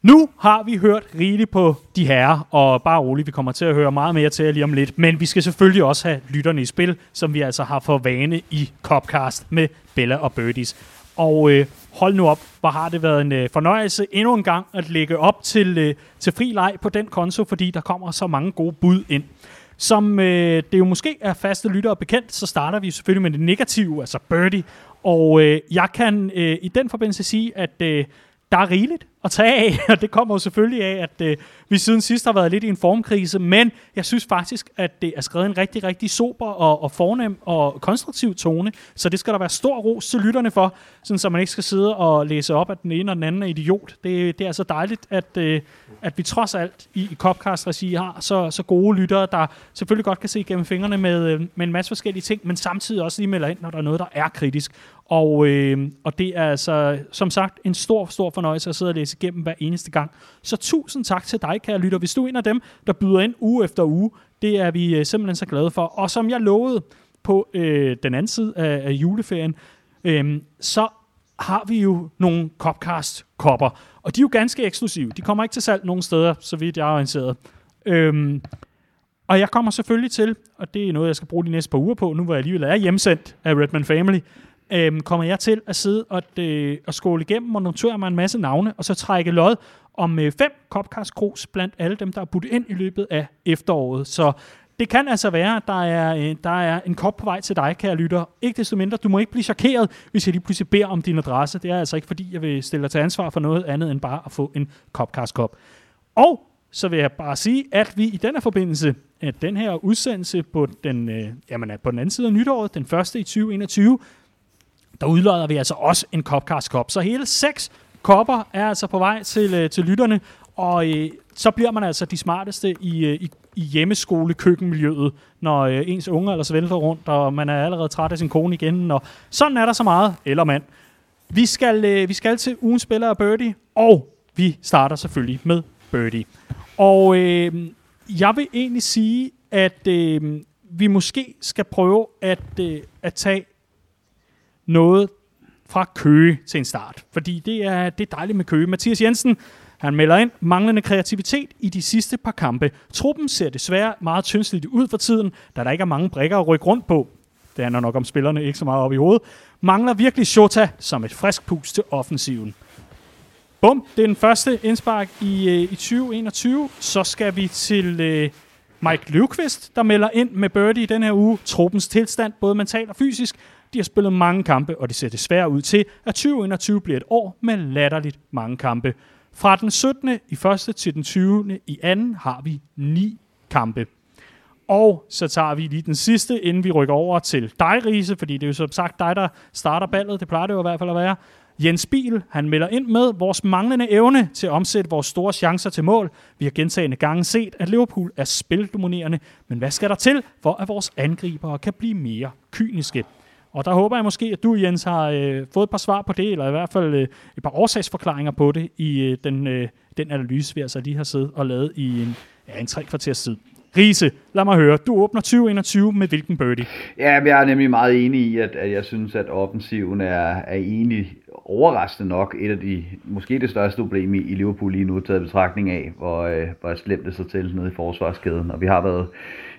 Nu har vi hørt rigeligt på de herrer, og bare roligt, vi kommer til at høre meget mere til lige om lidt. Men vi skal selvfølgelig også have lytterne i spil, som vi altså har for vane i Copcast med Bella og Birdies. Og øh, hold nu op, hvor har det været en øh, fornøjelse endnu en gang at lægge op til, øh, til fri leg på den konto, fordi der kommer så mange gode bud ind. Som øh, det jo måske er faste lyttere bekendt, så starter vi selvfølgelig med det negative, altså birdie. Og øh, jeg kan øh, i den forbindelse sige, at øh, der er rigeligt at tage af, og det kommer jo selvfølgelig af, at øh, vi siden sidst har været lidt i en formkrise, men jeg synes faktisk, at det er skrevet en rigtig, rigtig sober og, og fornem og konstruktiv tone, så det skal der være stor ros til lytterne for, sådan så man ikke skal sidde og læse op, at den ene og den anden er idiot. Det, det er så dejligt, at, øh, at vi trods alt i, i Copcast-regi har så, så gode lyttere, der selvfølgelig godt kan se gennem fingrene med, øh, med en masse forskellige ting, men samtidig også lige melder ind, når der er noget, der er kritisk. Og, øh, og det er altså, som sagt, en stor, stor fornøjelse at sidde og læse igennem hver eneste gang. Så tusind tak til dig, kære lytter. Hvis du er en af dem, der byder ind uge efter uge, det er vi øh, simpelthen så glade for. Og som jeg lovede på øh, den anden side af, af juleferien, øh, så har vi jo nogle Copcast-kopper. Og de er jo ganske eksklusive. De kommer ikke til salg nogen steder, så vidt jeg er orienteret. Øhm, og jeg kommer selvfølgelig til, og det er noget, jeg skal bruge de næste par uger på, nu hvor jeg alligevel er hjemsendt af Redman Family, øhm, kommer jeg til at sidde og, øh, og skåle igennem og notere mig en masse navne, og så trække lod om øh, fem Copcast Kros blandt alle dem, der er budt ind i løbet af efteråret. Så det kan altså være, at der er, øh, der er en kop på vej til dig, kære lytter. Ikke desto mindre, du må ikke blive chokeret, hvis jeg lige pludselig beder om din adresse. Det er altså ikke, fordi jeg vil stille dig til ansvar for noget andet end bare at få en kop. Og så vil jeg bare sige, at vi i denne forbindelse, at den her udsendelse på den, øh, jamen, på den anden side af nytåret, den første i 2021, der udlodder vi altså også en Copcast-kop. Så hele seks kopper er altså på vej til, øh, til lytterne, og øh, så bliver man altså de smarteste i, øh, i, i hjemmeskole-køkkenmiljøet, når øh, ens unger ellers vælter rundt, og man er allerede træt af sin kone igen, og sådan er der så meget, eller mand. Vi skal, øh, vi skal til ugens spiller af Birdie, og vi starter selvfølgelig med Birdie. Og øh, jeg vil egentlig sige, at øh, vi måske skal prøve at, øh, at tage noget fra Køge til en start. Fordi det er, det er dejligt med Køge. Mathias Jensen, han melder ind manglende kreativitet i de sidste par kampe. Truppen ser desværre meget tyndsligt ud for tiden, da der ikke er mange brækker at rykke rundt på. Det handler nok om spillerne, ikke så meget op i hovedet. Mangler virkelig Shota som et frisk pus til offensiven. Bum, det er den første indspark i, øh, i 2021. Så skal vi til øh, Mike Løvqvist, der melder ind med Birdie i den her uge. Truppens tilstand, både mentalt og fysisk. De har spillet mange kampe, og det ser desværre ud til, at 2021 bliver et år med latterligt mange kampe. Fra den 17. i første til den 20. i anden har vi ni kampe. Og så tager vi lige den sidste, inden vi rykker over til dig, Riese, fordi det er jo som sagt dig, der starter ballet. Det plejer det jo i hvert fald at være. Jens Biel, han melder ind med vores manglende evne til at omsætte vores store chancer til mål. Vi har gentagende gange set, at Liverpool er spildominerende, men hvad skal der til, for at vores angribere kan blive mere kyniske? Og der håber jeg måske, at du, Jens, har øh, fået et par svar på det, eller i hvert fald øh, et par årsagsforklaringer på det i øh, den, øh, den analyse, vi altså lige har siddet og lavet i en, ja, en tre kvarters tid. Riese, lad mig høre. Du åbner 2021 med hvilken birdie? Ja, jeg er nemlig meget enig i, at, at jeg synes, at offensiven er, er egentlig overraskende nok et af de, måske det største problem i, i Liverpool lige nu, taget betragtning af, hvor, øh, hvor slemt det så til nede i forsvarskæden. Og vi har været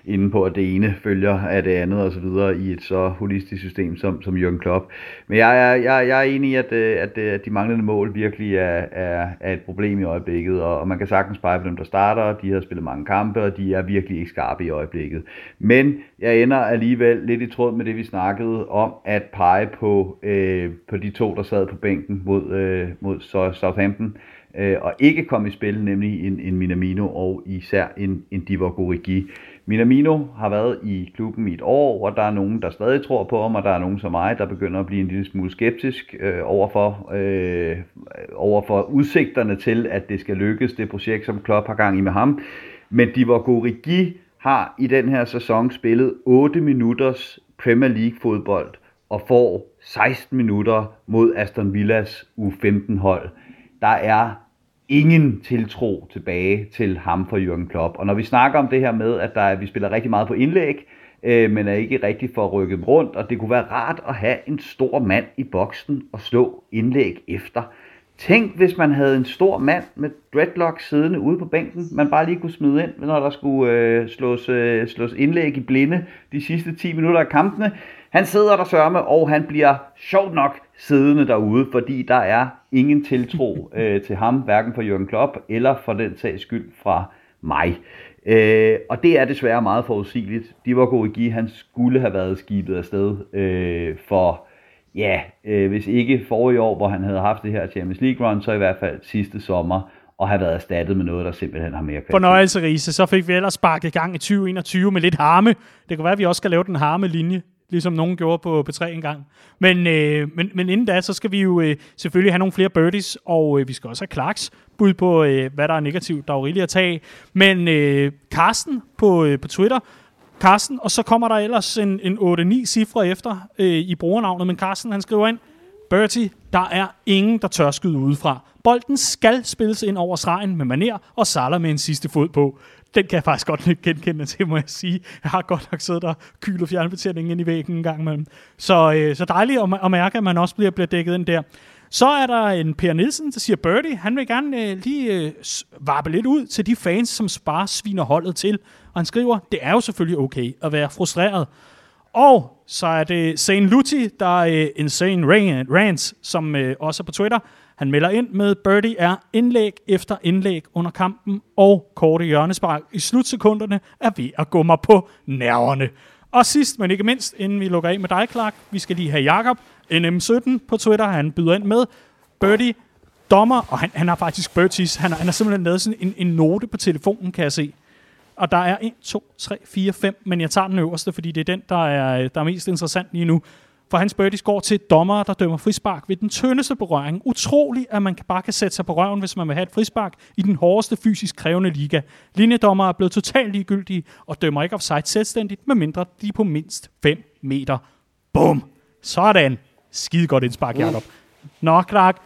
inde på, at det ene følger af det andet og så videre i et så holistisk system som, som Jürgen Klopp. Men jeg er, jeg, jeg er enig i, at, øh, at, øh, at de manglende mål virkelig er, er, er et problem i øjeblikket, og, og man kan sagtens pege på dem, der starter. De har spillet mange kampe, og de er virkelig ikke skarpe i øjeblikket. Men jeg ender alligevel lidt i tråd med det, vi snakkede om, at pege på, øh, på de to, der sad på bænken mod, øh, mod Southampton, øh, og ikke kom i spil, nemlig en, en Minamino og især en, en Divock Origi. Minamino har været i klubben i et år, og der er nogen, der stadig tror på ham, og der er nogen som mig, der begynder at blive en lille smule skeptisk øh, overfor, øh, overfor udsigterne til, at det skal lykkes, det projekt, som Klopp har gang i med ham. Men Divock Origi har i den her sæson spillet 8 minutters Premier League fodbold og får 16 minutter mod Aston Villas U15-hold. Der er ingen tiltro tilbage til ham for Jürgen Klopp. Og når vi snakker om det her med, at der vi spiller rigtig meget på indlæg, øh, men er ikke rigtig for at rykke rundt, og det kunne være rart at have en stor mand i boksen og slå indlæg efter. Tænk, hvis man havde en stor mand med dreadlocks siddende ude på bænken, man bare lige kunne smide ind, når der skulle øh, slås, øh, slås indlæg i blinde de sidste 10 minutter af kampene. Han sidder der sørme, og han bliver sjovt nok siddende derude, fordi der er ingen tiltro øh, til ham, hverken for Jørgen Klopp eller for den sags skyld fra mig. Øh, og det er desværre meget forudsigeligt. De var gode give, han skulle have været skibet afsted øh, for, ja, øh, hvis ikke forrige år, hvor han havde haft det her Champions League run, så i hvert fald sidste sommer, og have været erstattet med noget, der simpelthen har mere kvalitet. Fornøjelse, Riese. Så fik vi ellers sparket i gang i 2021 med lidt harme. Det kan være, at vi også skal lave den harme linje ligesom nogen gjorde på P3 engang. Men, øh, men, men inden da, så skal vi jo øh, selvfølgelig have nogle flere birdies, og øh, vi skal også have Clarks bud på, øh, hvad der er negativt. Der er jo rigeligt at tage Men øh, Carsten på, øh, på Twitter, Carsten, og så kommer der ellers en, en 8-9 cifre efter øh, i brugernavnet, men Carsten han skriver ind, Bertie, der er ingen, der tør skyde udefra. Bolden skal spilles ind over stregen med maner og Salah med en sidste fod på den kan jeg faktisk godt genkende til, må jeg sige. Jeg har godt nok siddet der og kylet fjernbetjeningen ind i væggen en gang imellem. Så, øh, så dejligt at, at mærke, at man også bliver, bliver dækket ind der. Så er der en Per Nielsen, der siger, Birdie, han vil gerne øh, lige øh, varpe lidt ud til de fans, som sparer sviner holdet til. Og han skriver, det er jo selvfølgelig okay at være frustreret. Og så er det Sane Luti, der er øh, Insane Rants, som øh, også er på Twitter. Han melder ind med, birdie er indlæg efter indlæg under kampen, og korte hjørnespark i slutsekunderne er ved at gå mig på nerverne. Og sidst, men ikke mindst, inden vi lukker af med dig, Clark, vi skal lige have Jakob NM17 på Twitter. Han byder ind med birdie dommer, og han, han har faktisk birdies. Han, han har simpelthen lavet sådan en, en note på telefonen, kan jeg se. Og der er 1, 2, 3, 4, 5, men jeg tager den øverste, fordi det er den, der er, der er mest interessant lige nu. For hans birdies går til dommer, der dømmer frispark ved den tyndeste berøring. Utroligt, at man bare kan sætte sig på røven, hvis man vil have et frispark i den hårdeste fysisk krævende liga. Linjedommer er blevet totalt ligegyldige og dømmer ikke offside selvstændigt, medmindre de er på mindst 5 meter. Bum! Sådan. Skide godt indspark, Jacob. Nå, Clark.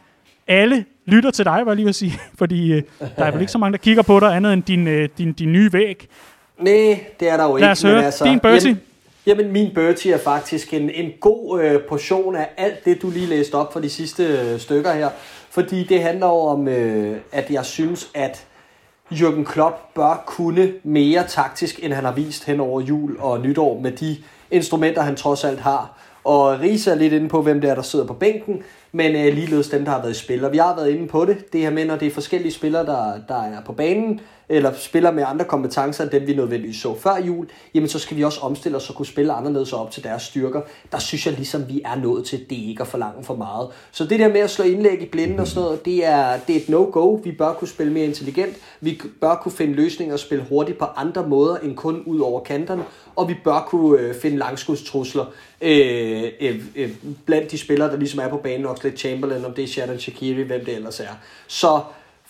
Alle lytter til dig, var jeg lige vil sige, fordi øh, der er vel ikke så mange, der kigger på dig, andet end din, øh, din, din nye væg. Nej, det er der jo ikke. Lad os høre. Altså, din birdie. Jamen, jamen, min Bertie er faktisk en, en god øh, portion af alt det, du lige læste op for de sidste øh, stykker her. Fordi det handler jo om, øh, at jeg synes, at Jürgen Klopp bør kunne mere taktisk, end han har vist hen over jul og nytår med de instrumenter, han trods alt har. Og Risa er lidt inde på, hvem det er, der sidder på bænken, men øh, ligeledes dem, der har været i spil. Og Vi har været inde på det, det her med, når det er forskellige spillere, der, der er på banen, eller spiller med andre kompetencer end dem, vi nødvendigvis så før jul, jamen så skal vi også omstille os og kunne spille anderledes op til deres styrker. Der synes jeg ligesom, vi er nået til, det ikke at forlange for meget. Så det der med at slå indlæg i blinden og sådan noget, det er, det er et no-go. Vi bør kunne spille mere intelligent. Vi bør kunne finde løsninger og spille hurtigt på andre måder end kun ud over kanterne. Og vi bør kunne øh, finde langskudstrusler øh, øh, øh, blandt de spillere, der ligesom er på banen. Oxlade Chamberlain, om det er Shadon Shakiri, hvem det ellers er. Så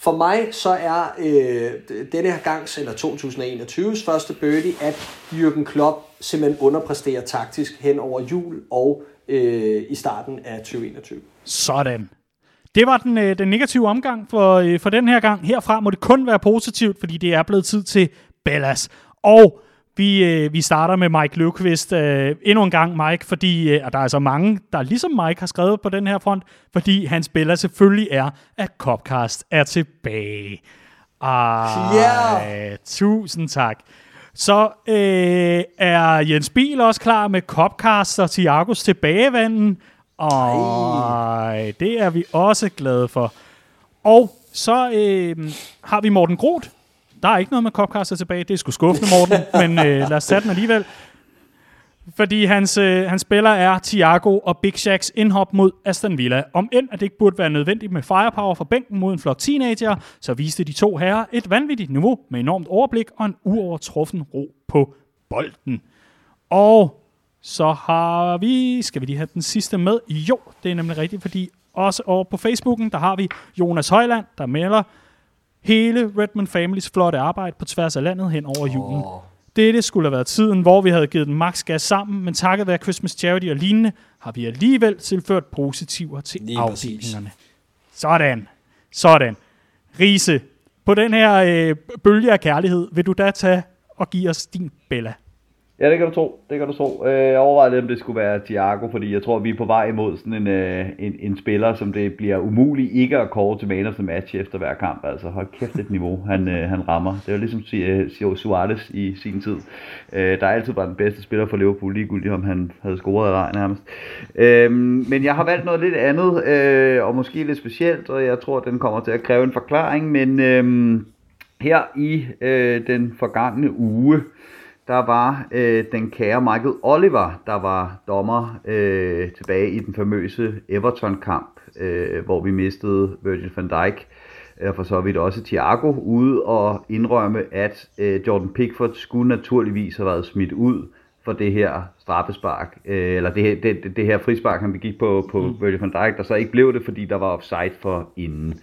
for mig så er øh, denne her gangs, eller 2021's første birdie, at Jürgen Klopp simpelthen underpræsterer taktisk hen over jul og øh, i starten af 2021. Sådan. Det var den, øh, den negative omgang for, øh, for den her gang. Herfra må det kun være positivt, fordi det er blevet tid til Bellas. Og vi, øh, vi starter med Mike Løvqvist øh, endnu en gang, Mike, fordi øh, der er altså mange, der ligesom Mike har skrevet på den her front, fordi hans spiller selvfølgelig er, at Copcast er tilbage. Ej, Yeah. tusind tak. Så øh, er Jens Biel også klar med Copcast og Thiagos tilbagevanden. Ej, det er vi også glade for. Og så øh, har vi Morten Groth. Der er ikke noget med Copcaster tilbage. Det er sgu skuffende, Morten. men øh, lad os tage den alligevel. Fordi hans, øh, hans spiller er Thiago og Big Shacks indhop mod Aston Villa. Om end at det ikke burde være nødvendigt med firepower fra bænken mod en flok teenager, så viste de to herrer et vanvittigt niveau med enormt overblik og en uovertruffen ro på bolden. Og så har vi, skal vi lige have den sidste med? Jo, det er nemlig rigtigt, fordi også over på Facebooken, der har vi Jonas Højland, der melder hele Redmond Families flotte arbejde på tværs af landet hen over julen. Åh. Dette skulle have været tiden, hvor vi havde givet den max gas sammen, men takket være Christmas Charity og lignende, har vi alligevel tilført positiver til Lige præcis. afdelingerne. Sådan. Sådan. Riese, på den her øh, bølge af kærlighed, vil du da tage og give os din Bella? Ja, det kan du tro. Det kan du tro. Øh, jeg overvejede lidt, om det skulle være Thiago, fordi jeg tror, vi er på vej imod sådan en, øh, en, en spiller, som det bliver umuligt ikke at kåre til man of the match efter hver kamp. Altså hold kæft et niveau, han, øh, han rammer. Det er jo ligesom Su- Suarez i sin tid. Der er altid bare den bedste spiller for Liverpool, ligegyldigt om han havde scoret eller ej nærmest. Øhm, men jeg har valgt noget lidt andet, og måske lidt specielt, og jeg tror, at den kommer til at kræve en forklaring, men øhm, her i den forgangne uge, der var øh, den kære Michael Oliver, der var dommer øh, tilbage i den famøse Everton-kamp, øh, hvor vi mistede Virgil van Dijk, og for så vidt også Thiago, ude og indrømme, at øh, Jordan Pickford skulle naturligvis have været smidt ud for det her straffespark, øh, eller det, her- det, det, her frispark, han begik på, på mm. Virgil van Dijk, der så ikke blev det, fordi der var offside for inden.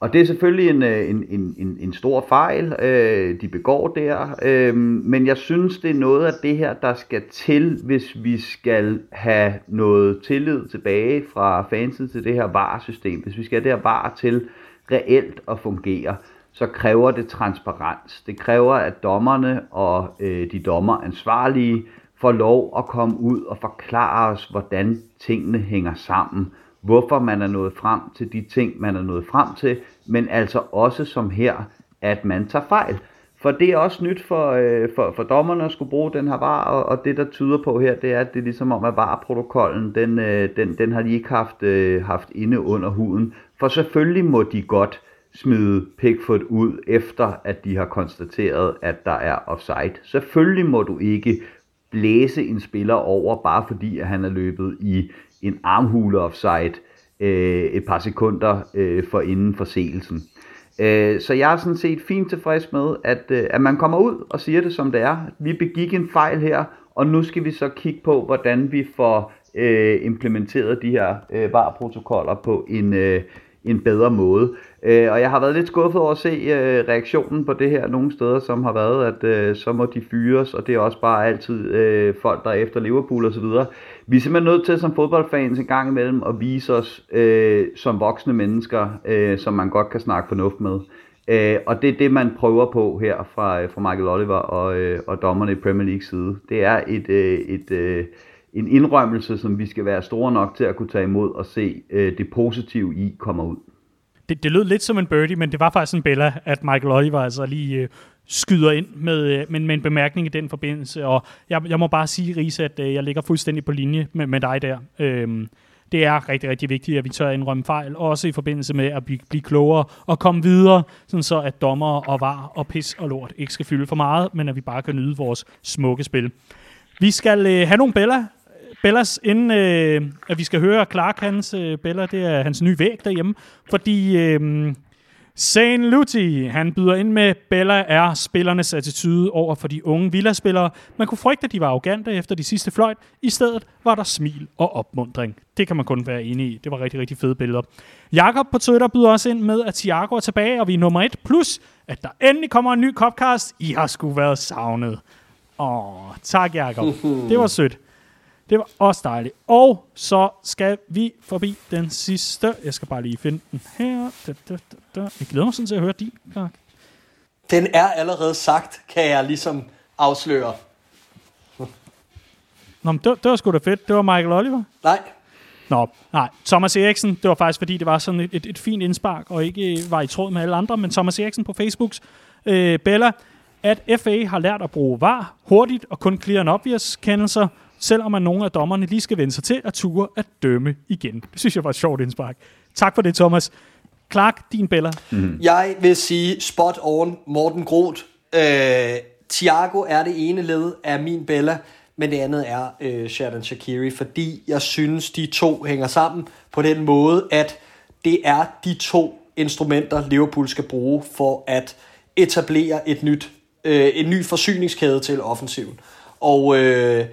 Og det er selvfølgelig en, øh, en, en, en, en stor fejl, øh, de begår der, øh, men jeg synes, det er noget af det her, der skal til, hvis vi skal have noget tillid tilbage fra fansen til det her VAR-system. Hvis vi skal have det her VAR til reelt at fungere, så kræver det transparens. Det kræver, at dommerne og øh, de dommeransvarlige får lov at komme ud og forklare os, hvordan tingene hænger sammen hvorfor man er nået frem til de ting, man er nået frem til, men altså også som her, at man tager fejl. For det er også nyt for, øh, for, for dommerne at skulle bruge den her var, og, og det der tyder på her, det er, at det er ligesom om, at var-protokollen, den, øh, den, den har de ikke haft, øh, haft inde under huden. For selvfølgelig må de godt smide Pickford ud, efter at de har konstateret, at der er offside. Selvfølgelig må du ikke blæse en spiller over, bare fordi at han er løbet i en armhule offside øh, et par sekunder øh, for inden forseelsen. Øh, så jeg er sådan set fint tilfreds med, at, øh, at man kommer ud og siger det som det er. Vi begik en fejl her, og nu skal vi så kigge på, hvordan vi får øh, implementeret de her øh, VAR-protokoller på en, øh, en bedre måde. Øh, og jeg har været lidt skuffet over at se øh, reaktionen på det her nogle steder, som har været, at øh, så må de fyres, og det er også bare altid øh, folk, der er efter Liverpool og så videre. Vi er simpelthen nødt til som fodboldfans en gang imellem at vise os øh, som voksne mennesker, øh, som man godt kan snakke fornuft med. Øh, og det er det, man prøver på her fra, øh, fra Michael Oliver og, øh, og dommerne i Premier League side. Det er et, øh, et, øh, en indrømmelse, som vi skal være store nok til at kunne tage imod og se øh, det positive i kommer ud det, det lød lidt som en birdie, men det var faktisk en Bella, at Michael Oliver altså lige øh, skyder ind med, øh, med, med en bemærkning i den forbindelse. Og jeg, jeg må bare sige, Risa, at øh, jeg ligger fuldstændig på linje med, med dig der. Øhm, det er rigtig, rigtig vigtigt, at vi tør indrømme fejl, også i forbindelse med at blive, blive klogere og komme videre, sådan så at dommer og var og pis og lort ikke skal fylde for meget, men at vi bare kan nyde vores smukke spil. Vi skal øh, have nogle Bella Bellas, inden øh, at vi skal høre Clark, hans øh, Bella, det er hans nye væg derhjemme, fordi øh, Saint Luti, han byder ind med, Bella er spillernes attitude over for de unge Villa-spillere. Man kunne frygte, at de var arrogante efter de sidste fløjt. I stedet var der smil og opmundring. Det kan man kun være enig i. Det var rigtig, rigtig fede billeder. Jakob på Twitter byder også ind med, at Thiago er tilbage, og vi er nummer et. Plus, at der endelig kommer en ny Copcast. I har sgu været savnet. Åh, tak Jakob. Det var sødt. Det var også dejligt. Og så skal vi forbi den sidste. Jeg skal bare lige finde den her. Da, da, da. Jeg glæder mig sådan til at høre din, Clark. Den er allerede sagt, kan jeg ligesom afsløre. Nå, men det, det var sgu da fedt. Det var Michael Oliver. Nej. Nå, nej. Thomas Eriksen, det var faktisk fordi, det var sådan et, et, et fint indspark, og ikke var i tråd med alle andre, men Thomas Eriksen på Facebooks øh, Bella, at FA har lært at bruge VAR hurtigt og kun clear and obvious kendelser, selvom man nogle af dommerne lige skal vende sig til at ture at dømme igen. Det synes jeg var et sjovt indspark. Tak for det, Thomas. Clark, din Bella. Mm. Jeg vil sige spot on Morten Groth. Øh, Thiago er det ene led af min Bella, men det andet er øh, Sheridan Shakiri, fordi jeg synes, de to hænger sammen på den måde, at det er de to instrumenter, Liverpool skal bruge for at etablere et nyt, øh, en ny forsyningskæde til offensiven. Og øh,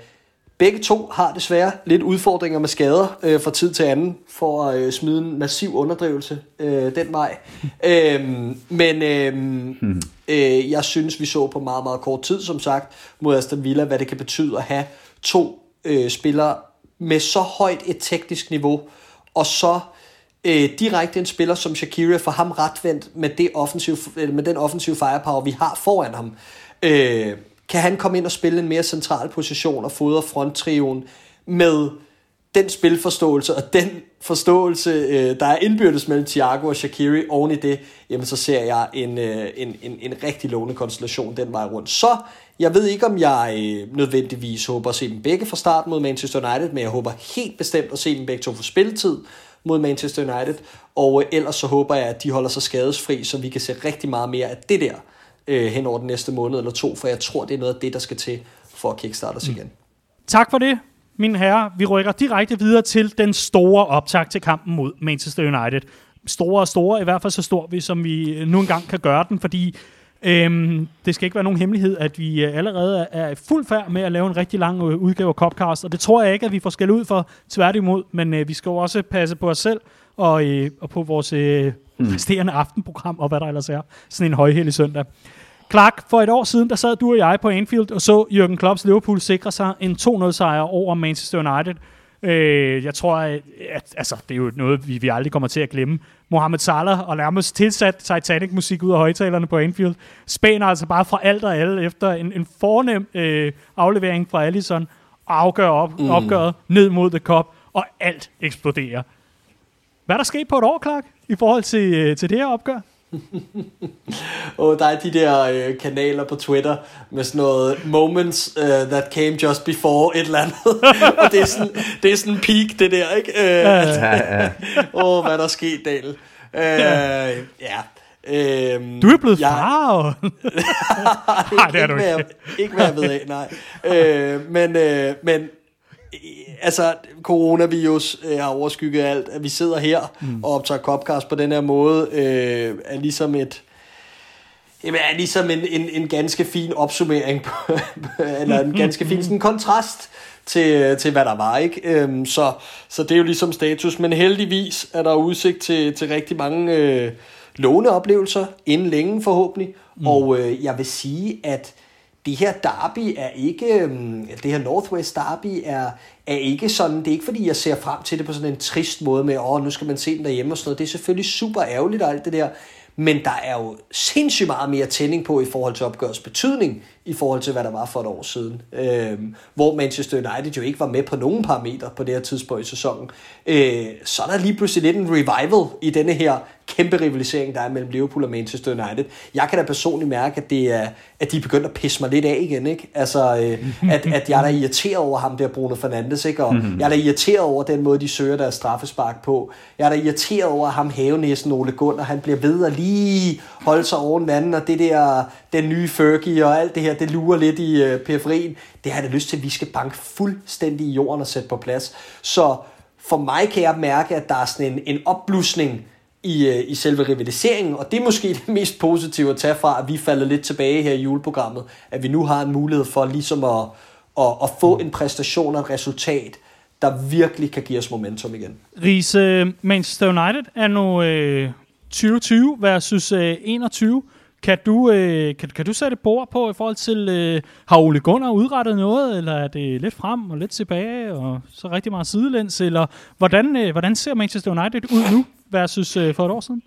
Begge to har desværre lidt udfordringer med skader øh, fra tid til anden, for at øh, smide en massiv underdrivelse øh, den vej. øhm, men øhm, hmm. øh, jeg synes, vi så på meget, meget kort tid, som sagt, mod Aston Villa, hvad det kan betyde at have to øh, spillere med så højt et teknisk niveau, og så øh, direkte en spiller som Shakira, for ham retvendt med, det offensiv, med den offensive firepower, vi har foran ham. Øh, kan han komme ind og spille en mere central position og fodre fronttrioen med den spilforståelse og den forståelse, øh, der er indbyrdes mellem Thiago og Shakiri oven i det, jamen så ser jeg en, øh, en, en, en rigtig lovende konstellation den vej rundt. Så jeg ved ikke, om jeg øh, nødvendigvis håber at se dem begge fra start mod Manchester United, men jeg håber helt bestemt at se dem begge to få spilletid mod Manchester United, og øh, ellers så håber jeg, at de holder sig skadesfri, så vi kan se rigtig meget mere af det der øh, hen over den næste måned eller to, for jeg tror, det er noget af det, der skal til for at kickstarte os mm. igen. Tak for det, mine herrer. Vi rykker direkte videre til den store optag til kampen mod Manchester United. Store og store, i hvert fald så stor vi, som vi nu engang kan gøre den, fordi Øhm, det skal ikke være nogen hemmelighed, at vi øh, allerede er i fuld færd med at lave en rigtig lang øh, udgave af Copcast, og det tror jeg ikke, at vi får skæld ud for tværtimod, men øh, vi skal jo også passe på os selv og, øh, og på vores øh, mm. resterende aftenprogram, og hvad der ellers er. Sådan en højhellig søndag. Clark, for et år siden, der sad du og jeg på Anfield og så Jürgen Klopps Liverpool sikre sig en 2-0-sejr over Manchester United. Øh, jeg tror, at, at altså, det er jo noget, vi, vi aldrig kommer til at glemme. Mohamed Salah og nærmest tilsat Titanic-musik ud af højtalerne på Anfield. Spæner altså bare fra alt og alle efter en, en fornem øh, aflevering fra Allison afgør op, mm. opgøret ned mod The Cup, og alt eksploderer. Hvad er der sket på et år, Clark, i forhold til, øh, til det her opgør? og der er de der øh, kanaler på Twitter med sådan noget moments uh, that came just before et eller andet. og det er sådan, det er sådan en peak, det der, ikke? Øh, ja, ja. Åh, oh, hvad der er sket, Daniel. Øh, ja. ja. Øhm, du er blevet jeg, far. nej, det er du ikke. Ikke, ikke hvad jeg ved af, nej. Øh, men, øh, men altså, coronavirus øh, har overskygget alt. At vi sidder her mm. og optager Copcast på den her måde, øh, er ligesom et... Jamen, er ligesom en, en, en ganske fin opsummering, på, eller en ganske fin sådan kontrast til, til hvad der var, ikke? Øhm, så, så det er jo ligesom status, men heldigvis er der udsigt til, til rigtig mange øh, lovende oplevelser, inden længe forhåbentlig, mm. og øh, jeg vil sige, at det her derby er ikke, øhm, det her Northwest derby er, er ikke sådan, det er ikke fordi, jeg ser frem til det på sådan en trist måde med, åh, nu skal man se den derhjemme og sådan noget. Det er selvfølgelig super ærgerligt og alt det der, men der er jo sindssygt meget mere tænding på i forhold til opgørets betydning, i forhold til hvad der var for et år siden. Øhm, hvor Manchester United jo ikke var med på nogen parametre på det her tidspunkt i sæsonen. Øh, så er der lige pludselig lidt en revival i denne her kæmpe rivalisering, der er mellem Liverpool og Manchester United. Jeg kan da personligt mærke, at, det er, at de begynder at pisse mig lidt af igen. Ikke? Altså, øh, at, at jeg er da irriteret over ham der, Bruno Fernandes. Ikke? Og jeg er da irriteret over den måde, de søger deres straffespark på. Jeg er da irriteret over ham havenæsen Ole Gunnar. Han bliver ved at lige holde sig oven anden, og det der, den nye Fergie og alt det her, det lurer lidt i øh, periferien. Det har jeg da lyst til, at vi skal banke fuldstændig i jorden og sætte på plads. Så for mig kan jeg mærke, at der er sådan en, en opblusning i, øh, i selve rivaliseringen, og det er måske det mest positive at tage fra, at vi falder lidt tilbage her i juleprogrammet, at vi nu har en mulighed for ligesom at, at, at få en præstation og et resultat, der virkelig kan give os momentum igen. Riese, øh, Manchester United er nu øh, 2020 versus øh, 21. Kan du, øh, kan, kan du sætte bord på i forhold til, øh, har Ole Gunnar udrettet noget, eller er det lidt frem og lidt tilbage, og så rigtig meget sidelæns, eller hvordan, øh, hvordan ser Manchester United ud nu versus øh, for et år siden?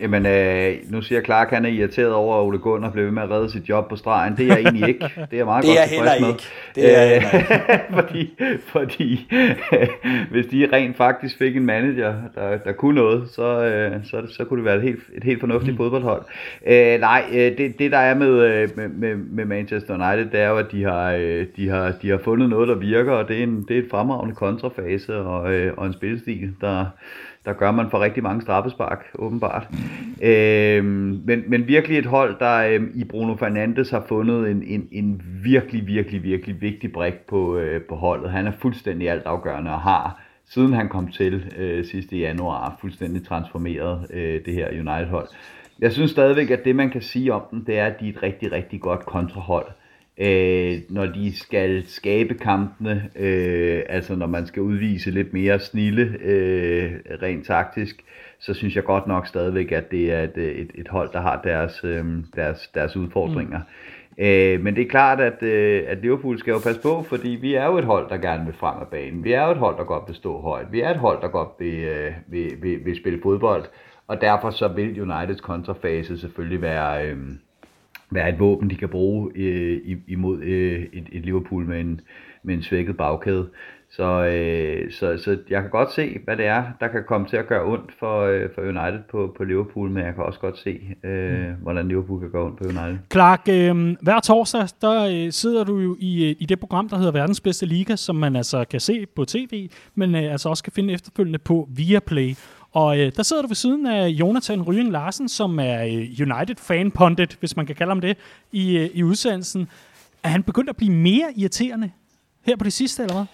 Jamen, øh, nu siger Clark, han er irriteret over, at Ole Gunnar blev ved med at redde sit job på stregen. Det er jeg egentlig ikke. Det er meget det godt er med. Ikke. Det er øh, fordi, fordi hvis de rent faktisk fik en manager, der, der kunne noget, så, øh, så, så kunne det være et helt, et helt fornuftigt mm. fodboldhold. Øh, nej, øh, det, det der er med, øh, med, med, med Manchester United, det er jo, at de har, øh, de har, de har fundet noget, der virker, og det er, en, det er et fremragende kontrafase og, og en spilstil, der der gør man for rigtig mange straffespark, åbenbart. øhm, men, men virkelig et hold, der øhm, i Bruno Fernandes har fundet en, en, en virkelig, virkelig, virkelig vigtig brik på, øh, på holdet. Han er fuldstændig altafgørende og har, siden han kom til øh, sidste januar, fuldstændig transformeret øh, det her United-hold. Jeg synes stadigvæk, at det man kan sige om dem, det er, at de er et rigtig, rigtig godt kontrahold øh, når de skal skabe kampene, øh, altså når man skal udvise lidt mere snille øh, rent taktisk, så synes jeg godt nok stadigvæk, at det er et, et, et hold, der har deres, øh, deres, deres udfordringer. Mm. Øh, men det er klart, at, øh, at Liverpool skal jo passe på, fordi vi er jo et hold, der gerne vil frem af banen. Vi er jo et hold, der godt vil stå højt. Vi er et hold, der godt vil, øh, vil, vil, vil spille fodbold. Og derfor så vil Uniteds kontrafase selvfølgelig være... Øh, være et våben, de kan bruge øh, imod øh, et, et Liverpool med en, med en svækket bagkæde. Så, øh, så, så jeg kan godt se, hvad det er, der kan komme til at gøre ondt for, øh, for United på, på Liverpool, men jeg kan også godt se, øh, mm. hvordan Liverpool kan gøre ondt på United. Clark, øh, hver torsdag, der øh, sidder du jo i, øh, i det program, der hedder Verdens Bedste Liga, som man altså kan se på tv, men øh, altså også kan finde efterfølgende på Viaplay. Og øh, der sidder du ved siden af Jonathan Rying Larsen, som er øh, United-fan-pundit, hvis man kan kalde ham det, i, øh, i udsendelsen. Er han begyndt at blive mere irriterende her på det sidste, eller hvad?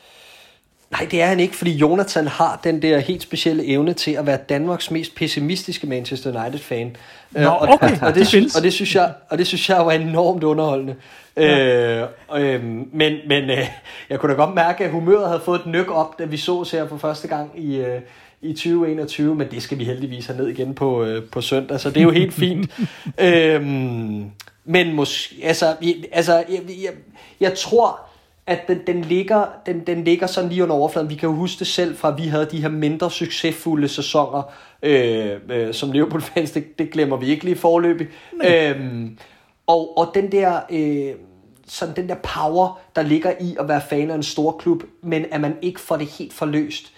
Nej, det er han ikke, fordi Jonathan har den der helt specielle evne til at være Danmarks mest pessimistiske Manchester United-fan. Nå, øh, og, okay, og, og, det, det og, det synes jeg, og det synes jeg var enormt underholdende. Ja. Øh, øh, men men øh, jeg kunne da godt mærke, at humøret havde fået et nyk op, da vi så her for første gang i, øh, i 2021, men det skal vi heldigvis have ned igen på, øh, på søndag, så det er jo helt fint. øhm, men måske, altså, altså jeg, jeg, jeg tror, at den, den, ligger, den, den ligger sådan lige under overfladen. Vi kan jo huske det selv fra, at vi havde de her mindre succesfulde sæsoner, øh, øh, som Liverpool-fans, det, det glemmer vi ikke lige forløbig. Øhm, og, og den der... Øh, sådan den der power, der ligger i at være fan af en stor klub, men at man ikke får det helt forløst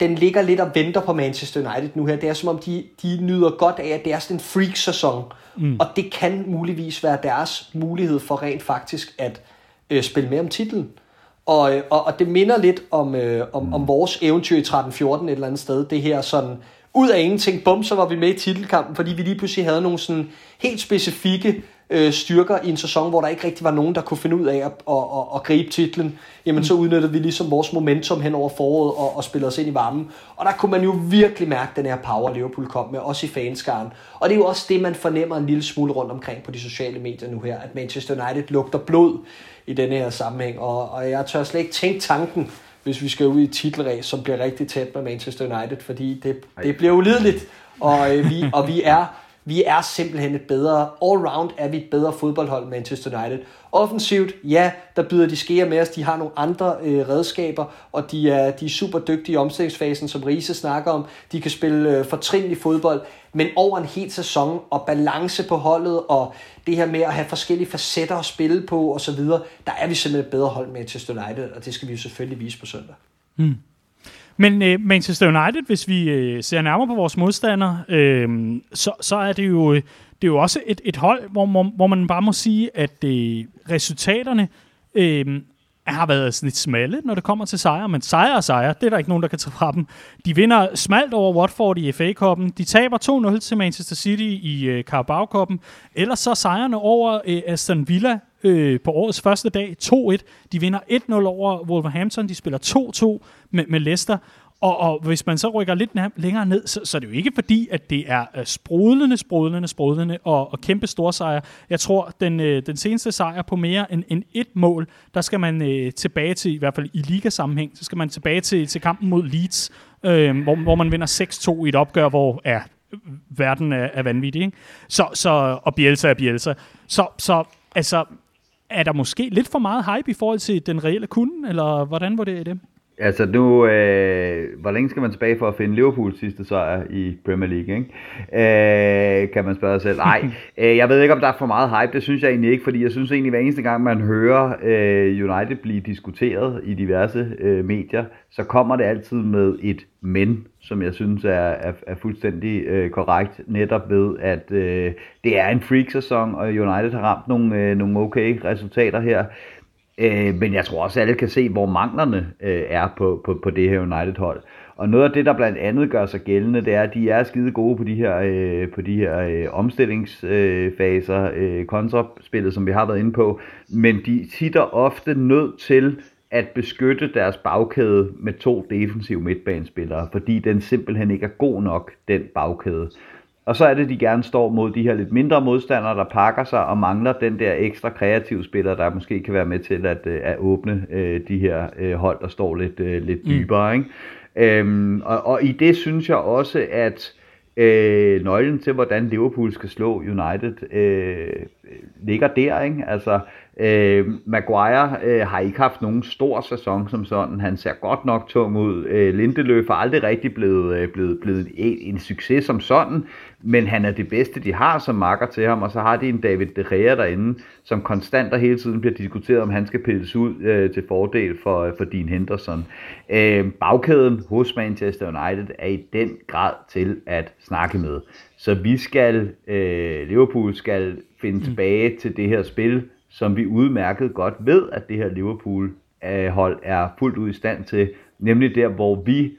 den ligger lidt og venter på Manchester United nu her. Det er som om, de, de nyder godt af, at det er sådan en freak-sæson. Mm. Og det kan muligvis være deres mulighed for rent faktisk at øh, spille med om titlen. Og, øh, og, og det minder lidt om, øh, om, om vores eventyr i 13-14 et eller andet sted. Det her sådan, ud af ingenting, bum, så var vi med i titelkampen, fordi vi lige pludselig havde nogle sådan helt specifikke øh, styrker i en sæson, hvor der ikke rigtig var nogen, der kunne finde ud af at, at, at, at gribe titlen, jamen mm. så udnyttede vi ligesom vores momentum hen over foråret og, og spillede os ind i varmen. Og der kunne man jo virkelig mærke den her power, Liverpool kom med, også i fanskaren. Og det er jo også det, man fornemmer en lille smule rundt omkring på de sociale medier nu her, at Manchester United lugter blod i denne her sammenhæng. Og, og jeg tør slet ikke tænke tanken, hvis vi skal ud i titelræs, som bliver rigtig tæt med Manchester United, fordi det, det bliver ulideligt, og, øh, vi, og vi er vi er simpelthen et bedre, all round er vi et bedre fodboldhold Manchester United. Offensivt, ja, der byder de skære med os, de har nogle andre øh, redskaber, og de er, de er super dygtige i omstillingsfasen, som Riese snakker om. De kan spille øh, fortrinlig fodbold, men over en hel sæson, og balance på holdet, og det her med at have forskellige facetter at spille på, osv., der er vi simpelthen et bedre hold Manchester United, og det skal vi jo selvfølgelig vise på søndag. Mm. Men øh, Manchester United, hvis vi øh, ser nærmere på vores modstandere, øh, så, så er det jo, øh, det er jo også et, et hold, hvor, hvor, hvor man bare må sige, at øh, resultaterne øh, har været sådan lidt smalle, når det kommer til sejre, men sejre og sejre, det er der ikke nogen, der kan tage fra dem. De vinder smalt over Watford i FA-koppen, de taber 2-0 til Manchester City i øh, Carabao-koppen, ellers så sejrene over øh, Aston Villa øh, på årets første dag 2-1. De vinder 1-0 over Wolverhampton, de spiller 2-2 med, med Leicester, og, og hvis man så rykker lidt længere ned, så, så er det jo ikke fordi, at det er øh, sprudlende, sprudlende, sprudlende og, og kæmpe store sejre. Jeg tror, den, øh, den seneste sejr på mere end, end et mål, der skal man øh, tilbage til, i hvert fald i ligasammenhæng, så skal man tilbage til, til kampen mod Leeds, øh, hvor, hvor man vinder 6-2 i et opgør, hvor ja, verden er, er vanvittig. Ikke? Så, så, og Bielsa er Bielsa. Så, så altså, er der måske lidt for meget hype i forhold til den reelle kunde, eller hvordan var det i det? Altså nu, øh, hvor længe skal man tilbage for at finde Liverpools sidste sejr i Premier League, ikke? Øh, kan man spørge sig selv. Nej, øh, jeg ved ikke, om der er for meget hype, det synes jeg egentlig ikke, fordi jeg synes egentlig, hver eneste gang man hører øh, United blive diskuteret i diverse øh, medier, så kommer det altid med et men, som jeg synes er, er, er fuldstændig øh, korrekt, netop ved, at øh, det er en freak-sæson, og United har ramt nogle, øh, nogle okay resultater her. Øh, men jeg tror også, at alle kan se, hvor manglerne øh, er på, på, på det her United-hold. Og noget af det, der blandt andet gør sig gældende, det er, at de er skide gode på de her, øh, på de her øh, omstillingsfaser, øh, øh kontraspillet, som vi har været inde på. Men de sitter ofte nødt til at beskytte deres bagkæde med to defensive midtbanespillere, fordi den simpelthen ikke er god nok, den bagkæde. Og så er det, de gerne står mod de her lidt mindre modstandere, der pakker sig og mangler den der ekstra kreative spiller, der måske kan være med til at, øh, at åbne øh, de her øh, hold, der står lidt, lidt mm. dybere. Ikke? Øhm, og, og i det synes jeg også, at øh, nøglen til, hvordan Liverpool skal slå United, øh, ligger der. Ikke? Altså, Øh, Maguire øh, har ikke haft nogen stor sæson som sådan. Han ser godt nok tung ud. Øh, Lindeløf er aldrig rigtig blevet, øh, blevet, blevet en, en succes som sådan, men han er det bedste, de har som makker til ham, og så har de en David De Gea derinde, som konstant og hele tiden bliver diskuteret, om han skal pilles ud øh, til fordel for, for Dean Henderson. Øh, bagkæden hos Manchester United er i den grad til at snakke med. Så vi skal, øh, Liverpool skal finde mm. tilbage til det her spil, som vi udmærket godt ved, at det her Liverpool-hold er fuldt ud i stand til, nemlig der, hvor vi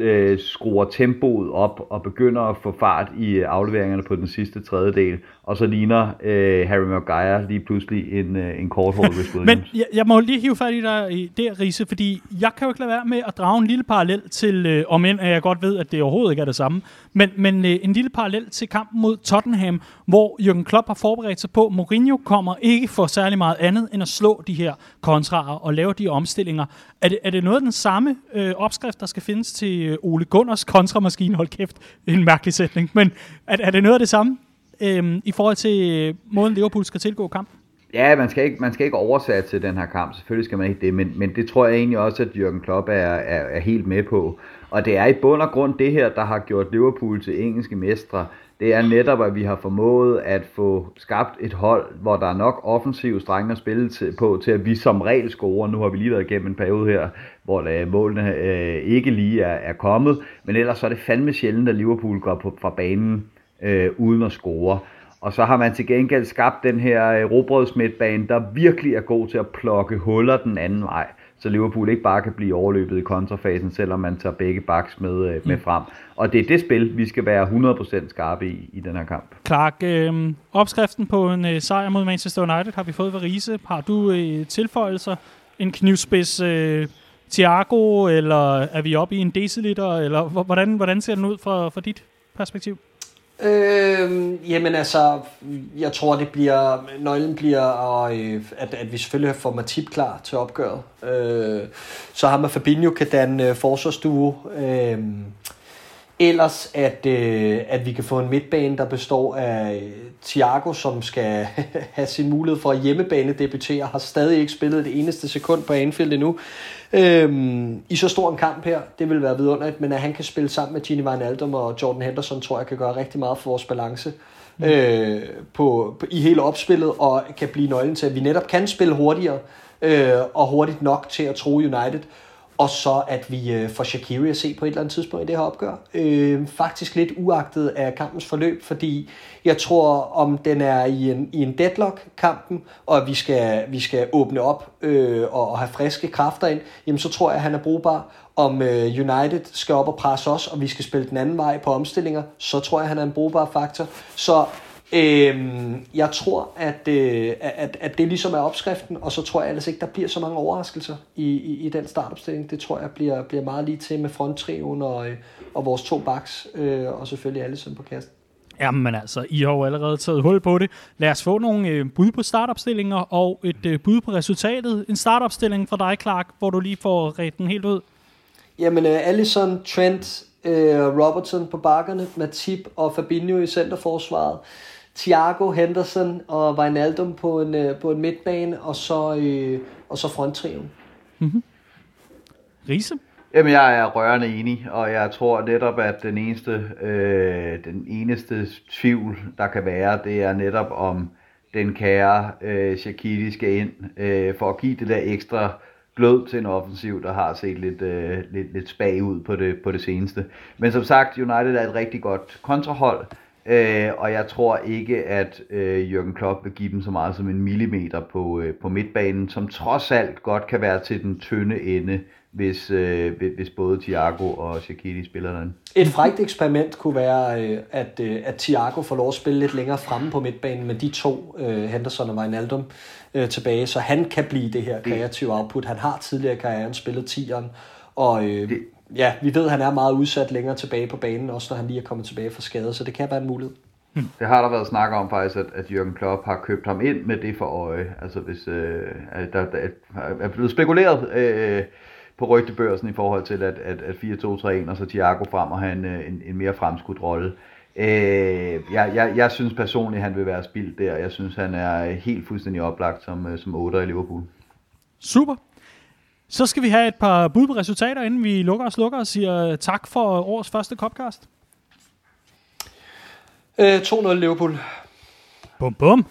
øh, skruer tempoet op og begynder at få fart i afleveringerne på den sidste tredjedel, og så ligner øh, Harry Maguire lige pludselig en, øh, en kort hold Men jeg, jeg må lige hive fat i dig i det, Riese, fordi jeg kan jo ikke lade være med at drage en lille parallel til, øh, om end jeg godt ved, at det overhovedet ikke er det samme, men, men øh, en lille parallel til kampen mod Tottenham, hvor Jürgen Klopp har forberedt sig på, Mourinho kommer ikke for særlig meget andet, end at slå de her kontraer og lave de omstillinger. Er det, er det noget af den samme øh, opskrift, der skal findes til øh, Ole Gunners kontramaskine? Hold kæft, en mærkelig sætning, men er, er det noget af det samme? øhm, i forhold til øh, måden Liverpool skal tilgå kampen? Ja, man skal ikke, man skal ikke oversætte til den her kamp. Selvfølgelig skal man ikke det, men, men det tror jeg egentlig også, at Jürgen Klopp er, er, er helt med på. Og det er i bund og grund det her, der har gjort Liverpool til engelske mestre. det er netop, at vi har formået at få skabt et hold, hvor der er nok offensiv strenge at spille til, på, til at vi som regel scorer. Nu har vi lige været igennem en periode her, hvor uh, målene uh, ikke lige er, er kommet, men ellers så er det fandme sjældent, at Liverpool går på, fra banen uh, uden at score. Og så har man til gengæld skabt den her robrødsmidtbane, der virkelig er god til at plukke huller den anden vej så Liverpool ikke bare kan blive overløbet i kontrafasen, selvom man tager begge backs med, øh, med frem. Og det er det spil, vi skal være 100% skarpe i, i den her kamp. Clark, øh, opskriften på en øh, sejr mod Manchester United har vi fået ved Riese. Har du øh, tilføjelser? En knivspids øh, Tiago, eller er vi oppe i en deciliter, eller hvordan, hvordan ser den ud fra, fra dit perspektiv? Øh, jamen altså, jeg tror, det bliver, nøglen bliver, og, øh, at, at vi selvfølgelig får Matip klar til opgøret. Øh, så har man Fabinho kan danne øh, forsvarsduo. Øh, ellers, at, øh, at vi kan få en midtbane, der består af Thiago, som skal have sin mulighed for at hjemmebane debutere, har stadig ikke spillet det eneste sekund på Anfield endnu. Øhm, I så stor en kamp her, det vil være vidunderligt, men at han kan spille sammen med Gini Wijnaldum og Jordan Henderson, tror jeg kan gøre rigtig meget for vores balance mm. øh, på, på, i hele opspillet, og kan blive nøglen til, at vi netop kan spille hurtigere, øh, og hurtigt nok til at tro United. Og så at vi øh, får Shakiri at se på et eller andet tidspunkt i det her opgør. Øh, faktisk lidt uagtet af kampens forløb, fordi jeg tror, om den er i en, i en deadlock-kampen, og at vi skal, vi skal åbne op øh, og, og have friske kræfter ind, jamen så tror jeg, at han er brugbar. Om øh, United skal op og presse os, og vi skal spille den anden vej på omstillinger, så tror jeg, at han er en brugbar faktor. Så Øhm, jeg tror, at, øh, at, at det ligesom er opskriften, og så tror jeg ellers ikke, der bliver så mange overraskelser i, i, i den startopstilling. Det tror jeg bliver, bliver meget lige til med fronttriven og, øh, og vores to backs, øh, og selvfølgelig alle på kasten. Jamen altså, I har jo allerede taget hul på det. Lad os få nogle øh, bud på startopstillinger og et øh, bud på resultatet. En startopstilling fra dig, Clark, hvor du lige får ret den helt ud. Jamen, øh, Allison, Trent, øh, Robertson på bakkerne, Matip og Fabinho i centerforsvaret. Thiago, Henderson og Wijnaldum på en, øh, på en midtbane, og så, øh, og så fronttriven. Mm-hmm. Riese? Jamen, jeg er rørende enig, og jeg tror netop, at den eneste, øh, den eneste tvivl, der kan være, det er netop om den kære øh, Shakiri skal ind, øh, for at give det der ekstra glød til en offensiv, der har set lidt, øh, lidt, lidt spag ud på det, på det seneste. Men som sagt, United er et rigtig godt kontrahold, Øh, og jeg tror ikke, at øh, Jürgen Klopp vil give dem så meget som en millimeter på, øh, på midtbanen, som trods alt godt kan være til den tynde ende, hvis, øh, hvis både Thiago og Shaqiri spiller den. Et frækt eksperiment kunne være, øh, at, øh, at Thiago får lov at spille lidt længere fremme på midtbanen med de to, øh, Henderson og Wijnaldum, øh, tilbage, så han kan blive det her kreative output. Han har tidligere i karrieren spillet tieren, og øh, det, ja, vi ved, at han er meget udsat længere tilbage på banen, også når han lige er kommet tilbage fra skade, så det kan være en mulighed. Hmm. Det har der været snak om faktisk, at, at Jürgen Klopp har købt ham ind med det for øje. Altså hvis øh, der, der er blevet spekuleret øh, på rygtebørsen i forhold til, at, at, at 4-2-3-1 og så Thiago frem og have en, en, en mere fremskudt rolle. Øh, jeg, jeg, jeg synes personligt, at han vil være spildt der. Jeg synes, han er helt fuldstændig oplagt som, øh, som 8 i Liverpool. Super. Så skal vi have et par bud på resultater, inden vi lukker og slukker og siger tak for årets første Copcast. Øh, 2-0 Liverpool. Bum bum.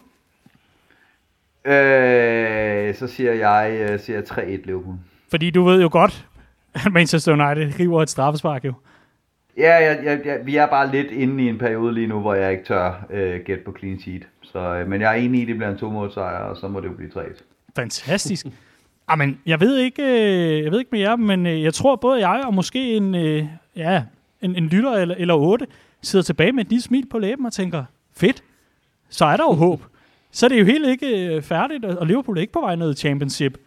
Øh, så siger jeg, øh, siger 3-1 Liverpool. Fordi du ved jo godt, at Manchester United river et straffespark jo. Ja, ja, ja, ja, vi er bare lidt inde i en periode lige nu, hvor jeg ikke tør øh, gætte på clean sheet. Så, øh, men jeg er enig i, at det bliver en to sejr, og så må det jo blive 3 Fantastisk. Jamen, jeg ved ikke, øh, jeg ved ikke med jer, men øh, jeg tror både jeg og måske en, øh, ja, en, en lytter eller, eller otte sidder tilbage med et lille smil på læben og tænker, fedt, så er der jo håb. Så er det jo helt ikke færdigt, og Liverpool er ikke på vej ned i championship.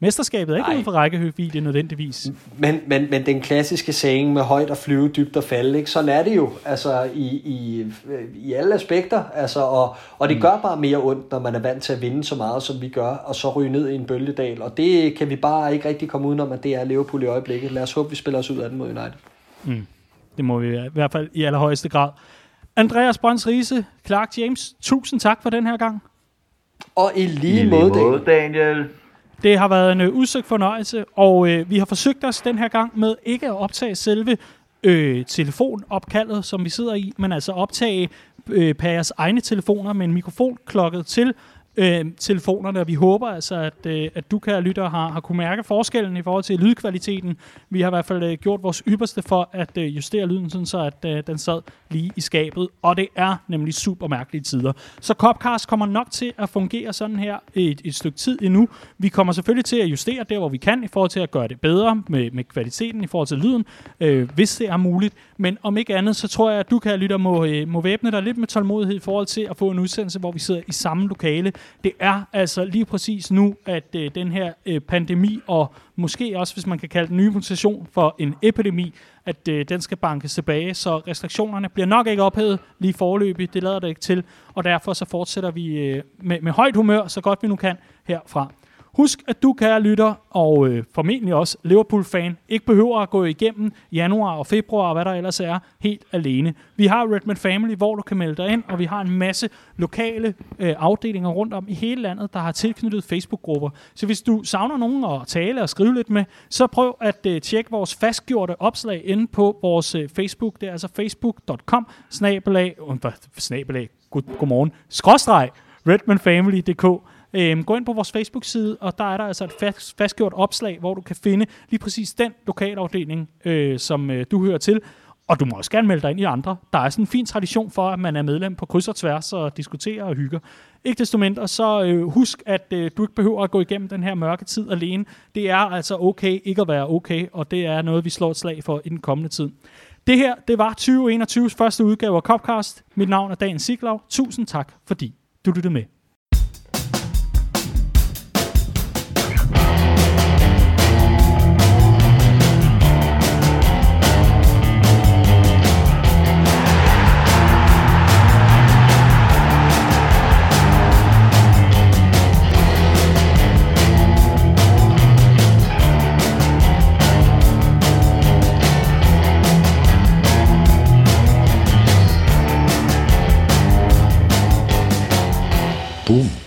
Mesterskabet er ikke ude for rækkevidde nødvendigvis. Men, men, men den klassiske saying med højt at flyve, dybt og falde, ikke? sådan er det jo altså, i, i, i alle aspekter. Altså, og, og det mm. gør bare mere ondt, når man er vant til at vinde så meget, som vi gør, og så ryge ned i en bølgedal. Og det kan vi bare ikke rigtig komme udenom, at det er Liverpool i øjeblikket. Lad os håbe, vi spiller os ud af den mod United. Mm. Det må vi i hvert fald i allerhøjeste grad. Andreas Brøns Riese, Clark James, tusind tak for den her gang. Og i lige, I måde, måde, Daniel. Det har været en øh, udsøgt fornøjelse, og øh, vi har forsøgt os den her gang med ikke at optage selve øh, telefonopkaldet, som vi sidder i, men altså optage øh, per jeres egne telefoner med en mikrofon klokket til øh, telefonerne, og vi håber altså, at, øh, at du, kan lytter, har, har kunne mærke forskellen i forhold til lydkvaliteten. Vi har i hvert fald øh, gjort vores ypperste for at øh, justere lyden, sådan så at øh, den sad lige i skabet, og det er nemlig super mærkelige tider. Så Copcast kommer nok til at fungere sådan her et, et stykke tid endnu. Vi kommer selvfølgelig til at justere der, hvor vi kan, i forhold til at gøre det bedre med, med kvaliteten, i forhold til lyden, øh, hvis det er muligt. Men om ikke andet, så tror jeg, at du kan lytter, må, øh, må væbne dig lidt med tålmodighed i forhold til at få en udsendelse, hvor vi sidder i samme lokale det er altså lige præcis nu, at øh, den her øh, pandemi, og måske også, hvis man kan kalde den nye mutation for en epidemi, at øh, den skal bankes tilbage, så restriktionerne bliver nok ikke ophævet lige forløbig, det lader det ikke til, og derfor så fortsætter vi øh, med, med højt humør, så godt vi nu kan herfra. Husk, at du, kære lytter, og øh, formentlig også Liverpool-fan, ikke behøver at gå igennem januar og februar, og hvad der ellers er, helt alene. Vi har Redman Family, hvor du kan melde dig ind, og vi har en masse lokale øh, afdelinger rundt om i hele landet, der har tilknyttet Facebook-grupper. Så hvis du savner nogen at tale og skrive lidt med, så prøv at øh, tjekke vores fastgjorte opslag inde på vores øh, Facebook. Det er altså facebook.com, snabelag, øh, snabelag, god, godmorgen, skråstreg, redmanfamily.dk. Øhm, gå ind på vores Facebook-side, og der er der altså et fast, fastgjort opslag, hvor du kan finde lige præcis den lokalafdeling, øh, som øh, du hører til. Og du må også gerne melde dig ind i andre. Der er sådan en fin tradition for, at man er medlem på kryds og tværs og diskuterer og hygger. Ikke desto mindre, så øh, husk, at øh, du ikke behøver at gå igennem den her mørke tid alene. Det er altså okay ikke at være okay, og det er noget, vi slår et slag for i den kommende tid. Det her, det var 2021's første udgave af Copcast. Mit navn er Dan Siglau. Tusind tak, fordi du lyttede med. Boom.